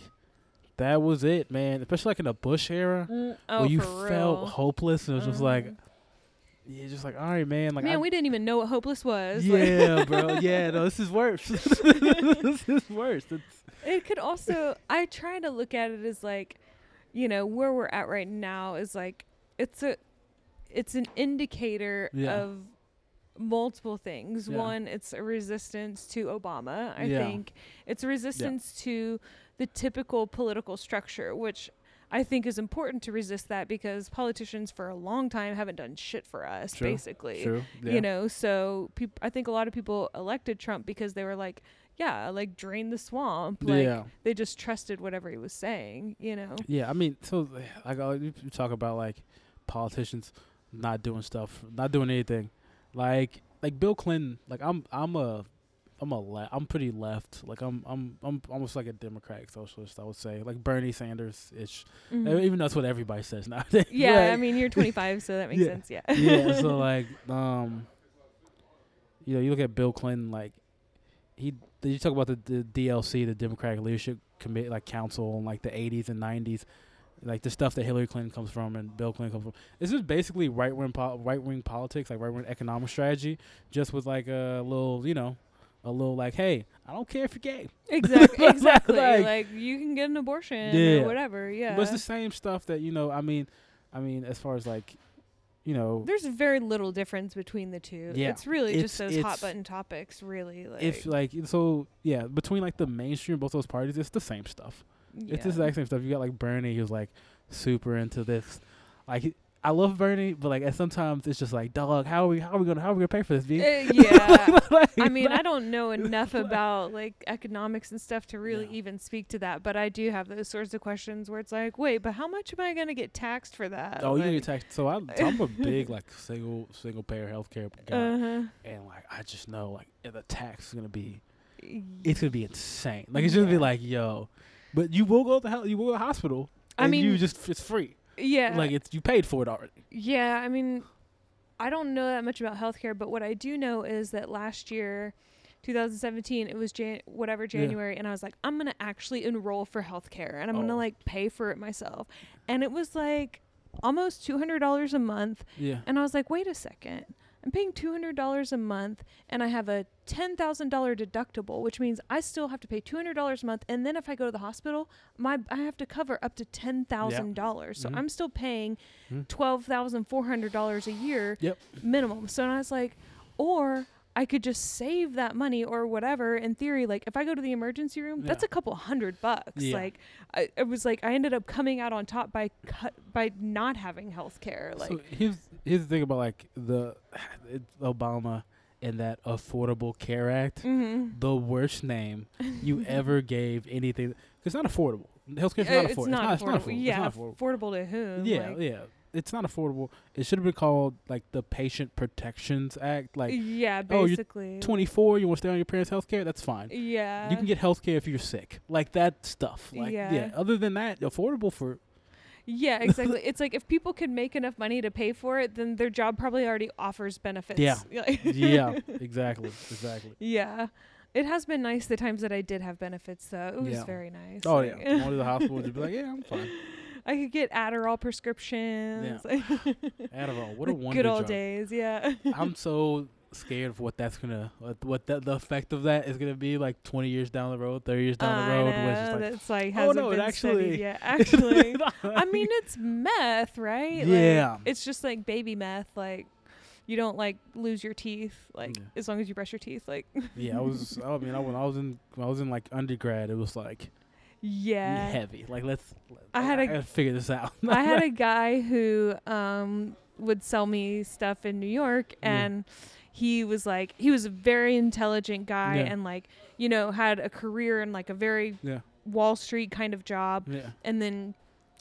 that was it, man. Especially like in the Bush era, Mm, oh, where you felt real. hopeless, and it was just like, You're just like, all right, man. Like, man, I, we didn't even know what hopeless was. Like, yeah, bro. Yeah, no, this is worse. this is worse. It's, it could also i try to look at it as like you know where we're at right now is like it's a it's an indicator Yeah. of multiple things Yeah. one it's a resistance to obama i Yeah. think it's a resistance to the typical political structure which i think is important to resist that because politicians for a long time haven't done shit for us True. basically true. Yeah. you know so peop- i think a lot of people elected trump because they were like yeah like drain the swamp like yeah. they just trusted whatever he was saying you know Yeah, I mean, so like uh, you you talk about like politicians not doing stuff, not doing anything, like like Bill Clinton. Like I'm I'm a I'm a le- I'm pretty left. Like I'm I'm I'm almost like a democratic socialist. I would say like Bernie Sanders ish. Mhm. Even though that's what everybody says nowadays. yeah i mean you're 25 so that makes Yeah. sense yeah yeah. So like um, you know, you look at Bill Clinton. Like he did you talk about the, the DLC, the Democratic Leadership Committee, like Council, in like the 80s and 90s. like the stuff that Hillary Clinton comes from and Bill Clinton comes from. This is basically right wing po- right wing politics, like right wing economic strategy, just with like a little, you know, a little like, hey, I don't care if you're gay. exactly exactly Like- like, you can get an abortion Yeah. or whatever yeah But it's the same stuff that you know. I mean, I mean, as far as like, you know, there's very little difference between the two Yeah. it's really just those hot button topics really like if like so, yeah, between like the mainstream both those parties, it's the same stuff. It's the exact same stuff. You got like Bernie, who's like super into this. Like he- I love Bernie, but like at sometimes it's just like, dog, how are we how are we gonna how are we gonna pay for this? Uh, yeah Like, I mean, I don't know enough about like economics and stuff to really Yeah. even speak to that, but I do have those sorts of questions where it's like, wait, but how much am I going to get taxed for that? Oh, you get taxed. So I, so I'm a big like single single payer healthcare guy, Uh-huh. and like I just know like the tax is gonna be it's gonna be insane. Like it's gonna be like yo, but you will go to hell, you will go to the hospital. I and mean, you just it's free. Yeah, Like it's you paid for it already. Yeah, I mean, I don't know that much about healthcare, but what I do know is that last year, 2017, it was Jan- whatever January, and I was like, I'm gonna actually enroll for healthcare, and I'm gonna Oh. like pay for it myself, and it was like almost two hundred dollars a month, Yeah. and I was like, wait a second. I'm paying two hundred dollars a month, and I have a ten thousand dollar deductible, which means I still have to pay two hundred dollars a month. And then if I go to the hospital, my I have to cover up to ten thousand dollars. So Mhm. I'm still paying Mhm. twelve thousand four hundred dollars a year Yep. minimum. So I was like, or I could just save that money or whatever. In theory, like if I go to the emergency room, that's a couple hundred bucks. Yeah. Like I, it was like I ended up coming out on top by cut by not having health care. Like so here's here's the thing about like the it's Obama and that Affordable Care Act. mhm. The worst name you ever gave anything. it's not affordable. Healthcare's Uh, not it's affordable. not it's affordable. not, affordable. It's Yeah, not affordable. affordable to whom? Yeah, like, yeah. It's not affordable. It should have been called like the Patient Protections Act. Like yeah, oh, you're basically. 24, you want to stay on your parents' health care? That's fine. Yeah. you can get health care if you're sick. Like that stuff. Like yeah. Yeah. Other than that, affordable for Yeah, exactly. it's like if people can make enough money to pay for it, then their job probably already offers benefits. Yeah. Yeah, exactly, exactly. yeah. It has been nice the times that I did have benefits though. It was Yeah. very nice. Oh like- yeah, going to the hospital, just be like, yeah, I'm fine. I could get Adderall prescriptions. like, Adderall, what a wonder good old drug. days, yeah. I'm so scared of what that's gonna, what, what the, the effect of that is gonna be like 20 years down the road, 30 years down the road. It's know, just like, that's like oh, no, it actually- yeah. Actually, I mean it's meth, right? Yeah. Like, it's just like baby meth. Like you don't like lose your teeth, like Yeah. as long as you brush your teeth. Like yeah, I was. I mean, I, when I was in, when I was in like undergrad, it was like yeah. heavy. Like let's. I had a- gotta figure this out. I had a guy who um would sell me stuff in New York Yeah. and he was like he was a very intelligent guy Yeah. and like you know had a career in like a very yeah, Wall Street kind of job yeah, and then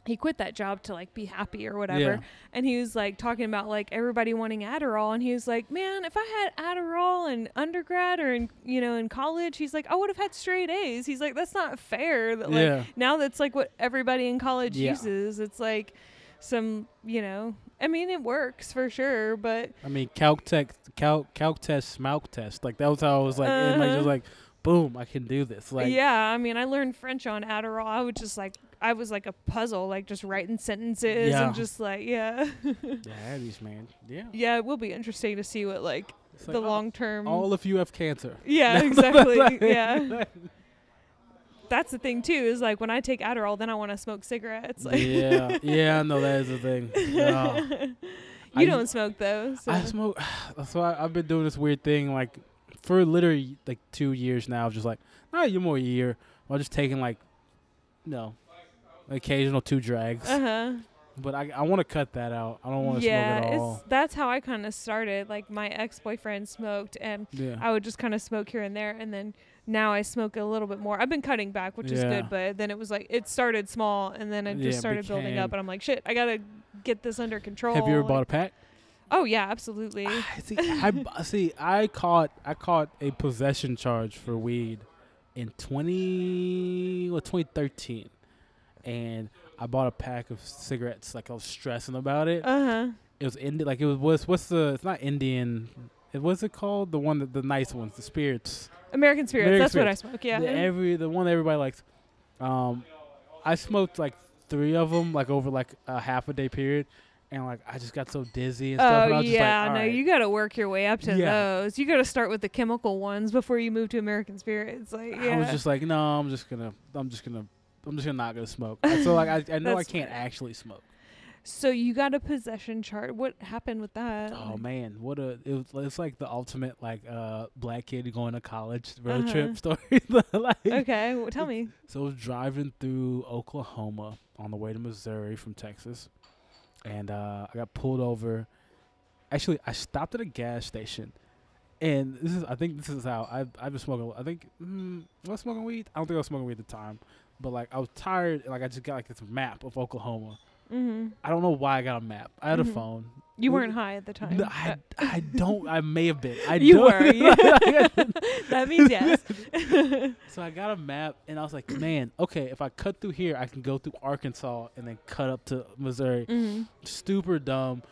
he quit that job to like be happy or whatever yeah. and he was like talking about like everybody wanting Adderall and he was like man if I had Adderall in undergrad or in you know in college he's like I would have had straight A's he's like that's not fair that like yeah. now that's like what everybody in college Yeah. uses. It's like some, you know, I mean, it works for sure, but I mean, calc tech, calc, calc test, smoke test. Like that was how I was like, and like Uh-huh. just like, boom, I can do this. Like yeah, I mean, I learned French on Adderall. I was just like, I was like a puzzle, like just writing sentences Yeah. and just like, yeah. yeah, these man. Yeah. yeah, it will be interesting to see what like It's the like, oh, long term. All of you have cancer. yeah, exactly. yeah. That's the thing too, is like when I take Adderall, then I want to smoke cigarettes. Like, yeah, yeah, I know that is the thing. Yeah. you I- don't smoke though. So. I smoke. So I, I've been doing this weird thing like for literally like two years now. Just like not even more a year. I'm just taking like, no, occasional two drags. uh huh. But I I want to cut that out. I don't want to yeah, smoke at it's all. that's how I kind of started. Like my ex boyfriend smoked, and Yeah. I would just kind of smoke here and there, and then now I smoke a little bit more. I've been cutting back, which is good, but then it was like it started small, and then it Yeah, just started building up, and I'm like, shit, I gotta get this under control. Have you ever like- bought a pack? Oh yeah, absolutely. I see, I see. I caught I caught a possession charge for weed in twenty what twenty thirteen, and I bought a pack of cigarettes. Like I was stressing about it. Uh huh. It was Indian. like it was what's what's the it's not Indian. It what's it called? The one that the nice ones, the spirits. American spirits. American that's Spirits. what I smoke. Yeah. The every the one everybody likes. Um, I smoked like three of them like over like a half a day period, and like I just got so dizzy and stuff. Oh like, yeah, "All no, right." you got to work your way up to Yeah. those. You got to start with the chemical ones before you move to American spirits. Like yeah. I was just like, no, I'm just gonna, I'm just gonna, I'm just gonna not gonna smoke. so like, I, I know I can't smart. actually smoke. so you got a possession chart. What happened with that? Oh man, what a, it was, it's like the ultimate like uh black kid going to college road Uh-huh. trip story. like, Okay, well, tell me. So I was driving through Oklahoma on the way to Missouri from Texas, and uh, I got pulled over. Actually, I stopped at a gas station, and this is I think this is how I've I've been smoking. I think mm, was I smoking weed? I don't think I was smoking weed at the time, but like I was tired. Like I just got like this map of Oklahoma. Mm-hmm. I don't know why I got a map. I had Mhm. a phone. You weren't high at the time. No, I, I don't. I may have been. I You don't- were, yeah. that means yes. so I got a map, and I was like, man, okay, if I cut through here, I can go through Arkansas and then cut up to Missouri. hmm Super dumb.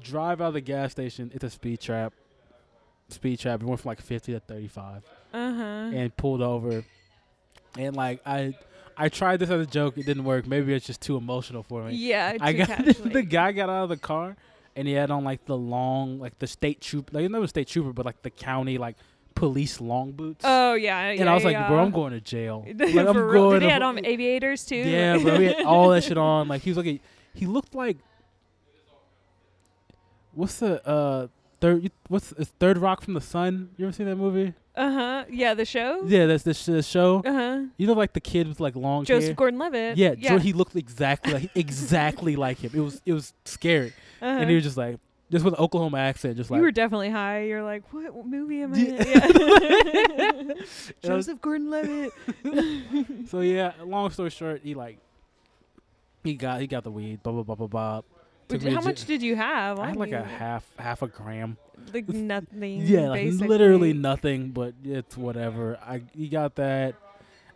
Drive out of the gas station. It's a speed trap. Speed trap. It went from like 50 to 35, Uh huh. and pulled over. And like I, I tried this as a joke. It didn't work. Maybe it's just too emotional for me. Yeah, I got the guy got out of the car and he had on like the long like the state troop like not the state trooper but like the county like police long boots. Oh yeah, yeah. and I was like, yeah. bro, I'm going to jail. Like, I'm real. going Did he had on aviators too? Yeah, bro, he had all that shit on. Like he was like a, he looked like what's the uh third what's is Third Rock from the Sun? You ever seen that movie? Uh huh. Yeah, the show. Yeah, that's the, sh- the show. Uh huh. You know, like the kid with like long Joseph hair. Gordon-Levitt. Yeah, yeah. Jo- he looked exactly like exactly like him. It was it was scary. uh-huh. and he was just like, just with an Oklahoma accent, just like you were definitely high. You're like, what, what movie am I Yeah. in? Yeah. Joseph Gordon-Levitt. So yeah, long story short, he like, he got he got the weed, blah blah blah blah blah. Which- How much did you have? I had like you? a half half a gram. like nothing. Yeah, like basically. literally nothing, but it's whatever. I he got that,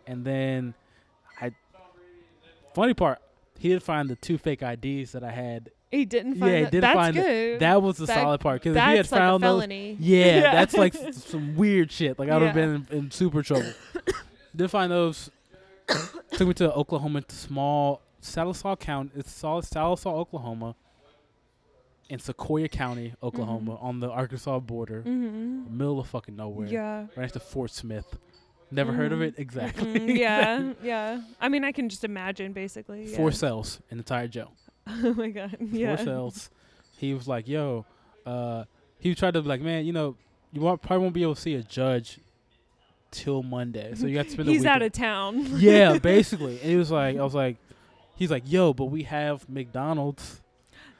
and then I. Funny part, he did find the two fake IDs that I had. He didn't find. Yeah, he that. didn't That's find it. good. That was the That- solid part because if he had like found a those, felony. Yeah, that's like some weird shit. Like I would have Yeah. been in, in super trouble. Did find those. took me to Oklahoma, to small Sallisaw County. It's Sal- Sallisaw, Oklahoma, in Sequoyah County, Oklahoma, on the Arkansas border, Mm-hmm. middle of fucking nowhere, Yeah. right next to Fort Smith. Never heard of Mhm. it exactly. Mm, yeah, yeah. I mean, I can just imagine, basically. Yeah. Four cells, an entire jail. oh my god. Yeah. Four cells. He was like, "Yo," uh, he tried to be like, "Man, you know, you won't, probably won't be able to see a judge till Monday, so you got to spend the He's out of town. yeah, basically. And he was like, I was like, he's like, yo, but we have McDonald's.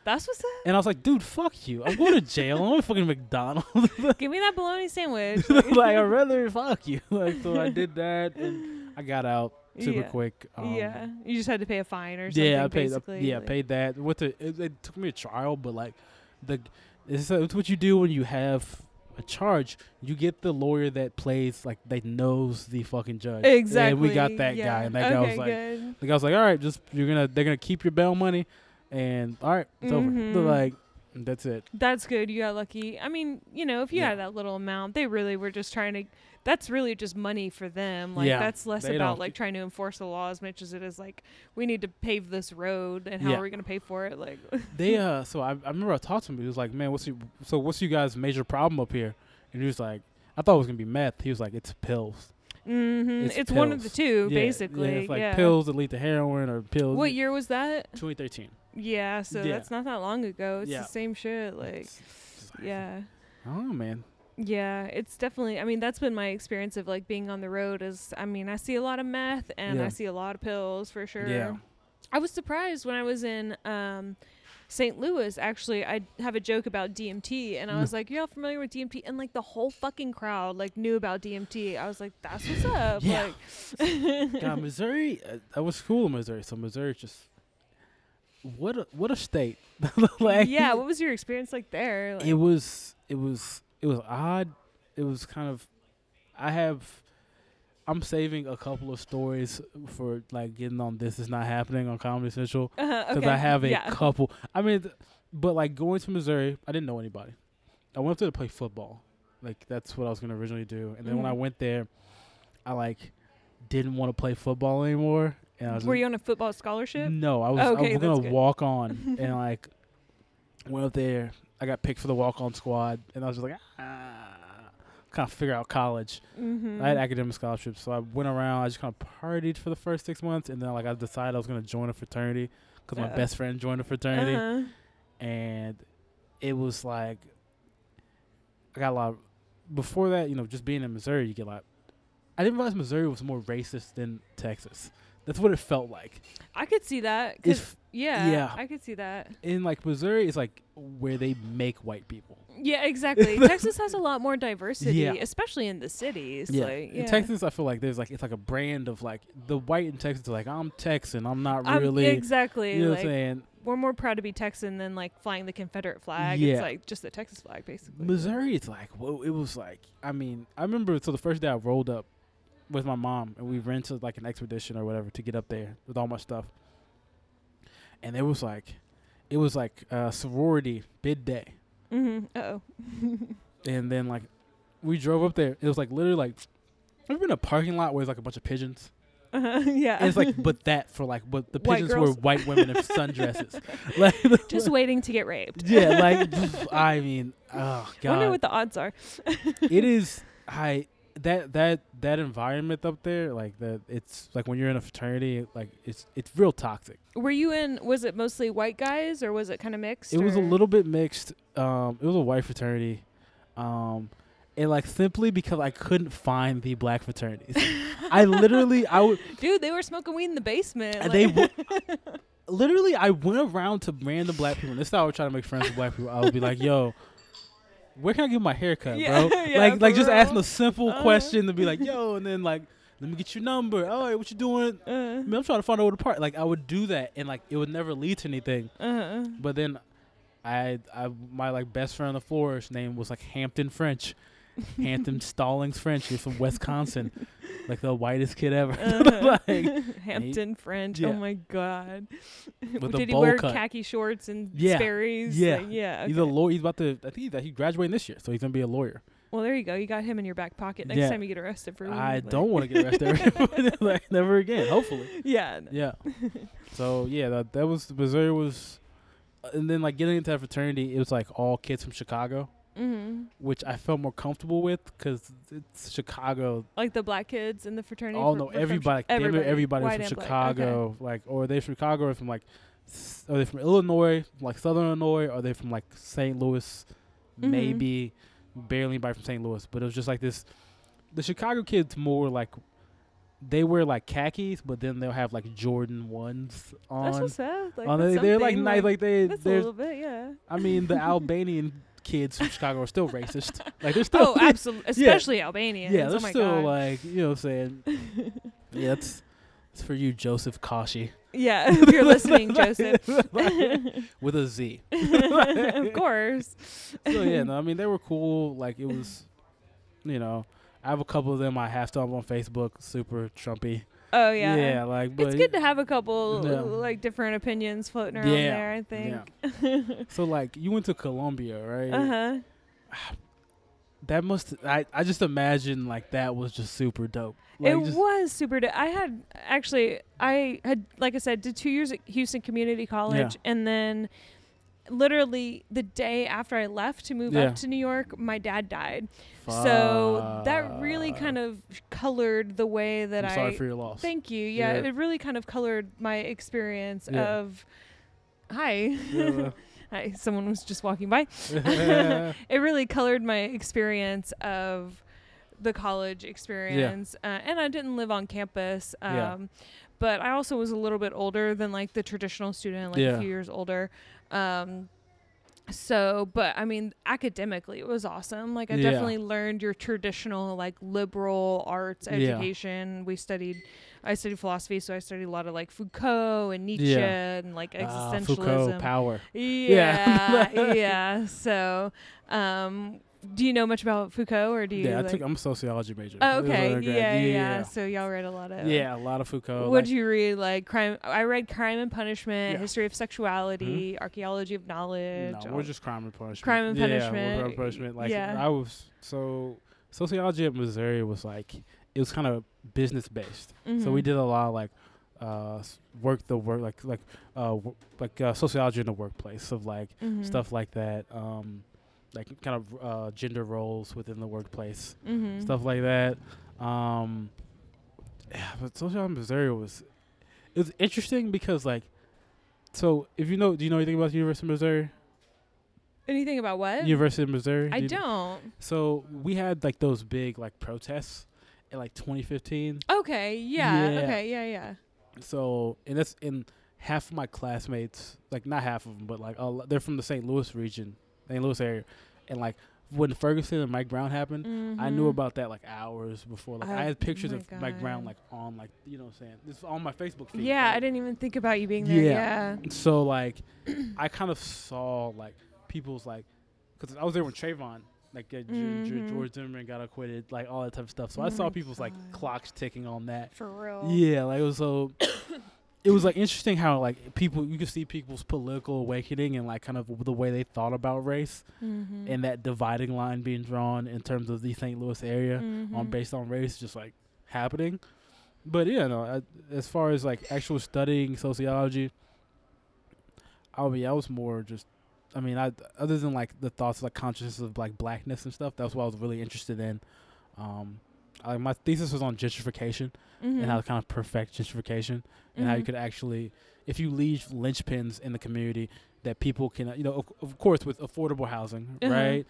That's what's up. And I was like, dude, fuck you. I'm going to jail. I'm going to fucking McDonald's. Give me that bologna sandwich. like, I'd rather fuck you. Like, so I did that and I got out super Yeah. quick. Um, yeah, you just had to pay a fine or something. Yeah, I paid. Basically. yeah, like- paid that. With the? It, it took me a trial, but like, the it's, it's what you do when you have a charge. You get the lawyer that plays like that knows the fucking judge. Exactly. And we got that yeah. guy, and that guy was like, good. The guy was like, "All right, just you're gonna they're gonna keep your bail money, and all right, it's over." Mhm. They're like, that's it. That's good. You got lucky. I mean, you know, if you Yeah. had that little amount, they really were just trying to. That's really just money for them. Like Yeah, that's less they about like trying to enforce the law as much as it is like we need to pave this road and how Yeah. are we going to pay for it? Like, They uh, so I, I remember I talked to him. He was like, "Man, what's your so what's you guys' major problem up here?" And he was like, "I thought it was gonna be meth." He was like, "It's pills. Hmm It's it's, one of the two, Yeah, basically. yeah, it's like yeah. pills that lead to heroin or pills." What year was that? 2013. Yeah, so Yeah. that's not that long ago. It's the same shit. Like, It's- it's like- yeah. Oh man. Yeah, it's definitely. I mean, that's been my experience of like being on the road. Is I mean, I see a lot of meth and. I see a lot of pills for sure. Yeah. I was surprised when I was in um, St. Louis. Actually, I have a joke about DMT, and I Mm. was like, "Y'all familiar with DMT?" And like the whole fucking crowd like knew about DMT. I was like, "That's what's up." Yeah. Like, God, Missouri. Uh, I was cool in Missouri, so Missouri just what a what a state. like yeah. What was your experience like there? Like, it was it was it was odd it was kind of i have i'm saving a couple of stories for like getting on this is not happening on comedy central uh, because okay. i have a yeah. couple i mean th- but like going to missouri i didn't know anybody i went up there to play football like that's what i was going to originally do and then when i Mhm. went there i like didn't want to play football anymore and i was Were you on a football scholarship? no, I was, Okay, I was gonna good. walk on and like went up there. I got picked for the walk on squad, and I was just like, ah, kind of figure out college. Mm-hmm. I had academic scholarships, so I went around. I just kind of partied for the first six months, and then like I decided I was gonna join a fraternity because my best friend joined a fraternity, Uh-huh. and it was like I got a lot. Of, before that, you know, just being in Missouri, you get a lot. I didn't realize Missouri was more racist than Texas. That's what it felt like. I could see that. 'cause- It's yeah, yeah. I could see that. in like Missouri is like where they make white people. Yeah, exactly. Texas has a lot more diversity, Yeah. especially in the cities. Yeah. Like, In. Texas, I feel like there's like it's like a brand of like the white in Texas. are like I'm Texan. I'm not really. exactly. you know like, what I'm saying? we're more proud to be Texan than like flying the Confederate flag. Yeah. It's like just the Texas flag, basically. Missouri, it's like, well, it was like, I mean, I remember so the first day I rolled up with my mom and we rented like an expedition or whatever to get up there with all my stuff. And it was like, it was like uh, sorority bid day. Mm-hmm. Uh oh. And then like, we drove up there. It was like literally like, ever been in a parking lot where there's like a bunch of pigeons? uh Yeah. And it's like, but that for like, but the White pigeons were white women in sundresses. like, just waiting to get raped. yeah, like, I mean, oh god. Wonder what the odds are. it is I that that that environment up there like that it's like when you're in a fraternity like it's it's real toxic Were you in? Was it mostly white guys or was it kind of mixed? it was a little bit mixed um it was a white fraternity um and like simply because i couldn't find the black fraternities i literally i would Dude, they were smoking weed in the basement. And like- they literally i went around to random black people and this is how i would try to make friends with black people i would be like yo where can i get my hair cut Yeah, bro yeah, like like just real. asking a simple Uh-huh. question to be like yo and then like let me get your number oh hey, what you doing uh, I mean, I'm trying to find out where the part. Like I would do that, and like it would never lead to anything. uh, But then, I, I, my like best friend on the floor, his name was like Hampton French, Hampton Stallings French. He's from Wisconsin, like the whitest kid ever. uh, like Hampton French. yeah. Oh my god. With Did he wear cut. khaki shorts and Yeah, Sperry's? yeah. Like, yeah. he's a lawyer. He's about to. I think that he's graduating this year, so he's gonna be a lawyer. Well, there you go. You got him in your back pocket next Yeah. time you get arrested for. I like- don't want to get arrested, like never again. Hopefully. Yeah. no. Yeah. so yeah, that that was Missouri was, uh, and then like getting into that fraternity, it was like all kids from Chicago. Mm-hmm. which I felt more comfortable with because it's Chicago. Like the black kids in the fraternity. All were- know from everybody. Everybody, everybody was from. Chicago, like, or are they from Chicago or from like, s- are they from Illinois, like Southern Illinois? Or are they from like St. Louis? Mhm. Maybe barely anybody from St. Louis, but it was just like this. The Chicago kids more like they wear like khakis, but then they'll have like Jordan ones on. That's what's up. Like, on they, they're like nice, like they. That's a little bit, yeah. I mean, the Albanian kids from Chicago are still racist. Like they're still. Oh, absolutely. Especially Albanians. Yeah, they're oh still God. like you know what I'm saying. yeah, that's it's for you, Joseph Kashi, yeah, if you're listening, Joseph. with a Z. of course. So yeah, no, I mean they were cool. Like it was, you know, I have a couple of them I have stomp on Facebook, super Trumpy. Oh yeah. yeah, like but It's good to have a couple Yeah. like different opinions floating around Yeah, there. I think. so like you went to Columbia, right? uh huh. That must I I just imagine like that was just super dope. Like it was super. Do- I had actually, I had, like I said, did two years at Houston Community College, and then literally the day after I left to move Yeah. up to New York, my dad died. So that really kind of colored the way that I'm I. sorry for your loss. Thank you. Yeah, Yeah. it really kind of colored my experience Yeah. of. Hi. Hi. Someone was just walking by. It really colored my experience of the college experience uh, and i didn't live on campus um, but i also was a little bit older than like the traditional student like a few years older um, so but i mean academically it was awesome like i Yeah. definitely learned your traditional like liberal arts Yeah. education we studied i studied philosophy so i studied a lot of like foucault and nietzsche Yeah. and like Ah, existentialism Foucault power. yeah, Yeah. yeah. So, um, do you know much about Foucault, or do you? Yeah, I like- took. I'm a sociology major. oh, okay. Yeah, yeah, yeah. So y'all read a lot of. Yeah, a lot of Foucault. What'd like- you read? Like crime. I read Crime and Punishment, Yeah. Mm-hmm. History of Sexuality, Archaeology of Knowledge. No, we're just crime and punishment. Crime and Yeah, we're Punishment, crime and punishment. Like yeah. I was so sociology at Missouri was like it was kind of business based. So we Mhm. did a lot of like uh work the work like like uh w- like uh, sociology in the workplace of like Mhm. stuff like that. Um, like kind of uh gender roles within the workplace. Mhm. stuff like that. Um, yeah, but social in Missouri was it was interesting because like, so if you know, do you know anything about the University of Missouri? Anything about what? University of Missouri. I do don't. So we had like those big like protests in like 2015. Okay. Yeah. Yeah. Okay. Yeah. Yeah. So and that's in half of my classmates, like not half of them, but like a lo- they're from the St. Louis region, St. Louis area, and like when Ferguson and Mike Brown happened. I knew Mhm. about that like hours before. Like I Oh had pictures my of Mike Brown like on like you know what I'm saying. This is on my Facebook feed. Yeah, like, I didn't even think about you being there. Yeah. Yeah. So like, I kind of saw like people's like, because I was there when Trayvon, like uh, Mhm. George Zimmerman got acquitted, like all that type of stuff. So I Oh saw my people's like clocks ticking on that. For real. Yeah, like it was so. it was like interesting how like people you could see people's political awakening and like kind of the way they thought about race Mm-hmm. and that dividing line being drawn in terms of the St. Louis area on Mhm. based on race just like happening. But yeah, no, I, as far as like actual studying sociology, I mean, I was more just, I mean, I other than like the thoughts like consciousness of like blackness and stuff, that's what I was really interested in. Um, I, my thesis was on gentrification and how to kind of perfect gentrification and how you Mhm. could actually, if you leave linchpins in the community, that people can, you know, of, of course, with affordable housing, Uh-huh. right?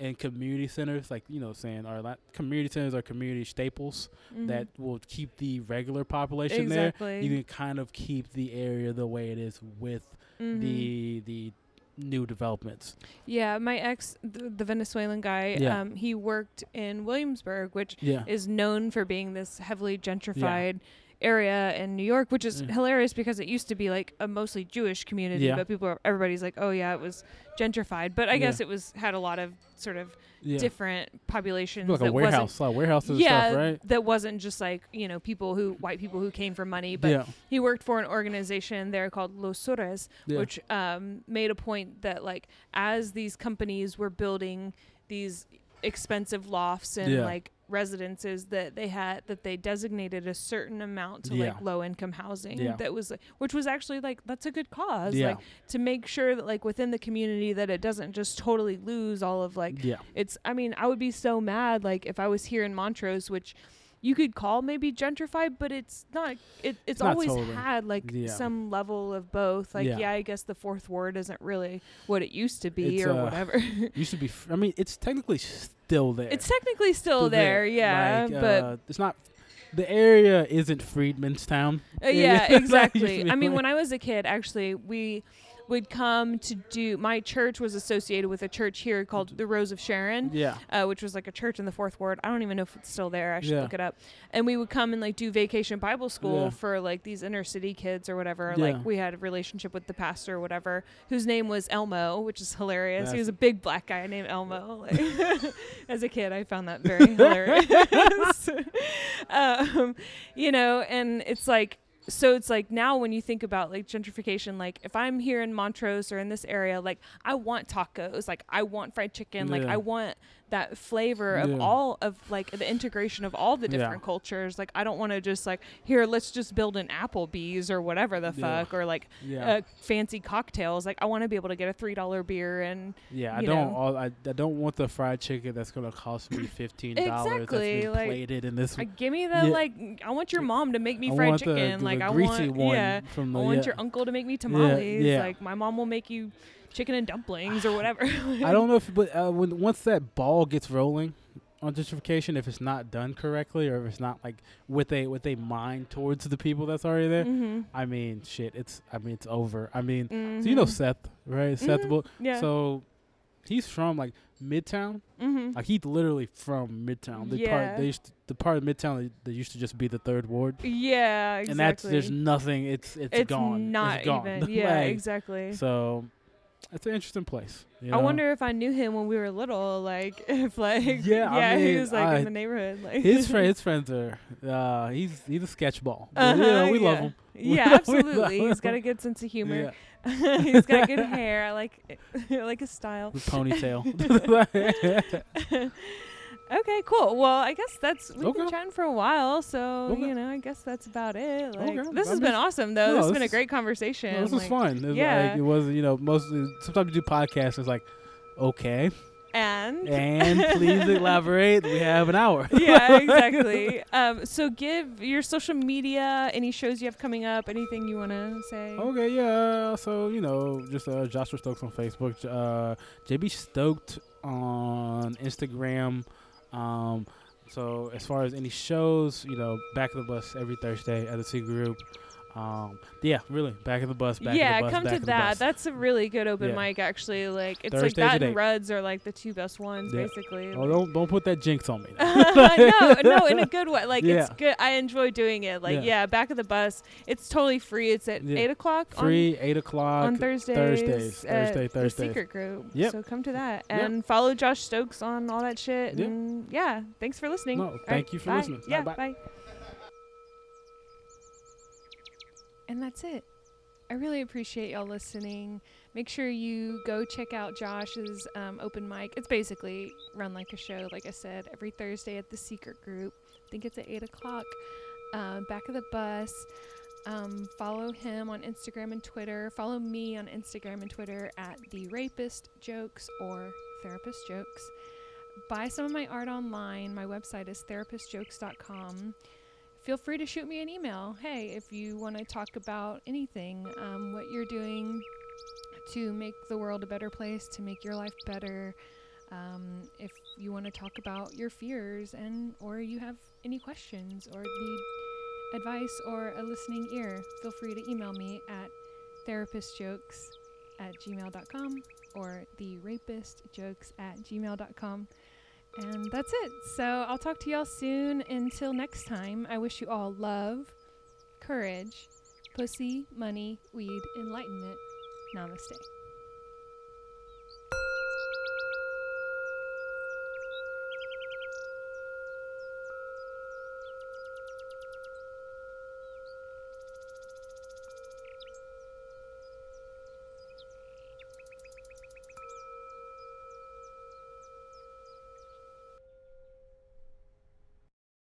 And community centers, like you know, saying are like community centers are community staples that will keep the regular population there. Mm-hmm. You can kind of keep the area the way it is with the the new developments. yeah, my ex, the, the Venezuelan guy, Yeah. um, he worked in Williamsburg, which Yeah, is known for being this heavily gentrified area in New York, which is Mm. hilarious because it used to be like a mostly Jewish community, Yeah. but people, are, everybody's like, oh yeah, it was gentrified. But I Yeah. guess it was had a lot of sort of yeah. different populations like a that wasn't warehouse, like warehouses and yeah, stuff, right? that wasn't just like you know people who white people who came for money, but he worked for an organization there called Los Sures, which um, made a point that like as these companies were building these expensive lofts and like residences that they had that they designated a certain amount to Yeah. like low income housing Yeah. that was which was actually like that's a good cause yeah, like to make sure that like within the community that it doesn't just totally lose all of like yeah, it's I mean, I would be so mad like if I was here in Montrose, which you could call maybe gentrified, but it's not it, it's, not always totally. had like Yeah. some level of both. Like Yeah. yeah. I guess the fourth ward isn't really what it used to be It's, or uh, whatever. used to be. F- I mean, it's technically still there. it's technically still, Still there, yeah, Like, but uh, it's not. The area isn't Freedmanstown. Uh, yeah, exactly. I mean, when I was a kid, actually, we would come to do. My church was associated with a church here called the Rose of Sharon, Yeah, uh, which was like a church in the fourth ward. I don't even know if it's still there. I should Yeah. look it up. And we would come and like do vacation Bible school Yeah. for like these inner city kids or whatever. Yeah. Like we had a relationship with the pastor or whatever, whose name was Elmo, which is hilarious. he was a big black guy named Elmo. Like, as a kid, I found that very hilarious. um, you know, and it's like so it's like now when you think about like gentrification like if i'm here in montrose or in this area like i want tacos like i want fried chicken like Yeah. i want that flavor of Yeah. all of like the integration of all the Yeah. different cultures like i don't want to just like here let's just build an applebee's or whatever the Yeah. fuck or like yeah, uh, fancy cocktails like i want to be able to get a three dollar beer and yeah. I don't. All, I, I don't want the fried chicken that's gonna cost me fifteen dollars. Exactly, That's like, plated in this. like give me the Yeah. like i want your mom to make me I fried want the- chicken the, like the i want yeah. I want yeah. your uncle to make me tamales. yeah. Like my mom will make you chicken and dumplings or whatever. I don't know if, but uh, when once that ball gets rolling on gentrification, if it's not done correctly or if it's not like with a with a mind towards the people that's already there, Mm-hmm. I mean, shit, it's I mean, it's over. I mean, so you know Seth, right? Seth, Mhm. Bull- yeah. so he's from like Midtown. mm-hmm. Like he's literally from Midtown. The Yeah. part they used to, the part of Midtown that, that used to just be the third ward, yeah, exactly. and that's there's nothing. It's it's, it's gone. not it's gone. even. Yeah, Like, exactly. So it's an interesting place. you I wonder if I knew him when we were little. Like if like Yeah, I he was like I- in the neighborhood. Like his friend, his friends are. Uh, he's he's a sketchball. Uh-huh, you know, we yeah. love him. Yeah, absolutely. He's got a good sense of humor. Yeah, He's got good hair. I like I like his style. the ponytail. Okay, cool. Well, I guess that's we've been chatting for a while, so Okay. you know, I guess that's about it. Like, Okay, this I has mean, been awesome, though. no, this has been a great conversation. No, this was fun. It was yeah. like it was you know mostly sometimes you do podcasts. It's like okay, And and please elaborate. We have an hour. yeah, exactly. Um, so give your social media, any shows you have coming up, anything you want to say. Okay, yeah. So you know, just uh, Joshua Stokes on Facebook, uh, JB Stoked on Instagram. Um, so as far as any shows, you know, Back of the Bus every Thursday at the Secret Group. Um, yeah, really, back of the bus. Back yeah, of the bus, come back to of the that. That's a really good open Yeah. mic, actually. Like it's Thursdays like that and. Ruds are like the two best ones, Yeah. basically. Oh, don't don't put that jinx on me. no, no, in a good way. Like it's good. I enjoy doing it. Like Yeah. yeah. back of the bus. It's totally free. It's at Yeah. eight o'clock Free eight o'clock. on, Thursdays. Thursdays, Thursday, the secret group. Yep. So come to that Yep. and follow Josh Stokes on all that shit. Yep. And yeah, thanks for listening. No, All thank right, you for bye. listening. Yeah, bye. bye. And that's it. I really appreciate y'all listening. Make sure you go check out Josh's um, open mic. It's basically run like a show, like I said, every Thursday at the Secret Group. I think it's at 8 o'clock. Uh, back of the bus. Um, follow him on Instagram and Twitter. Follow me on Instagram and Twitter at the Rapist Jokes or Therapist Jokes. Buy some of my art online. My website is therapistjokes.com feel free to shoot me an email. Hey, if you want to talk about anything, um, what you're doing to make the world a better place, to make your life better. Um, if you want to talk about your fears and or you have any questions or need advice or a listening ear, feel free to email me at therapistjokes at gmail.com or the rapistjokes at gmail.com. And that's it. So I'll talk to y'all soon. Until next time, I wish you all love, courage, pussy, money, weed, enlightenment. Namaste.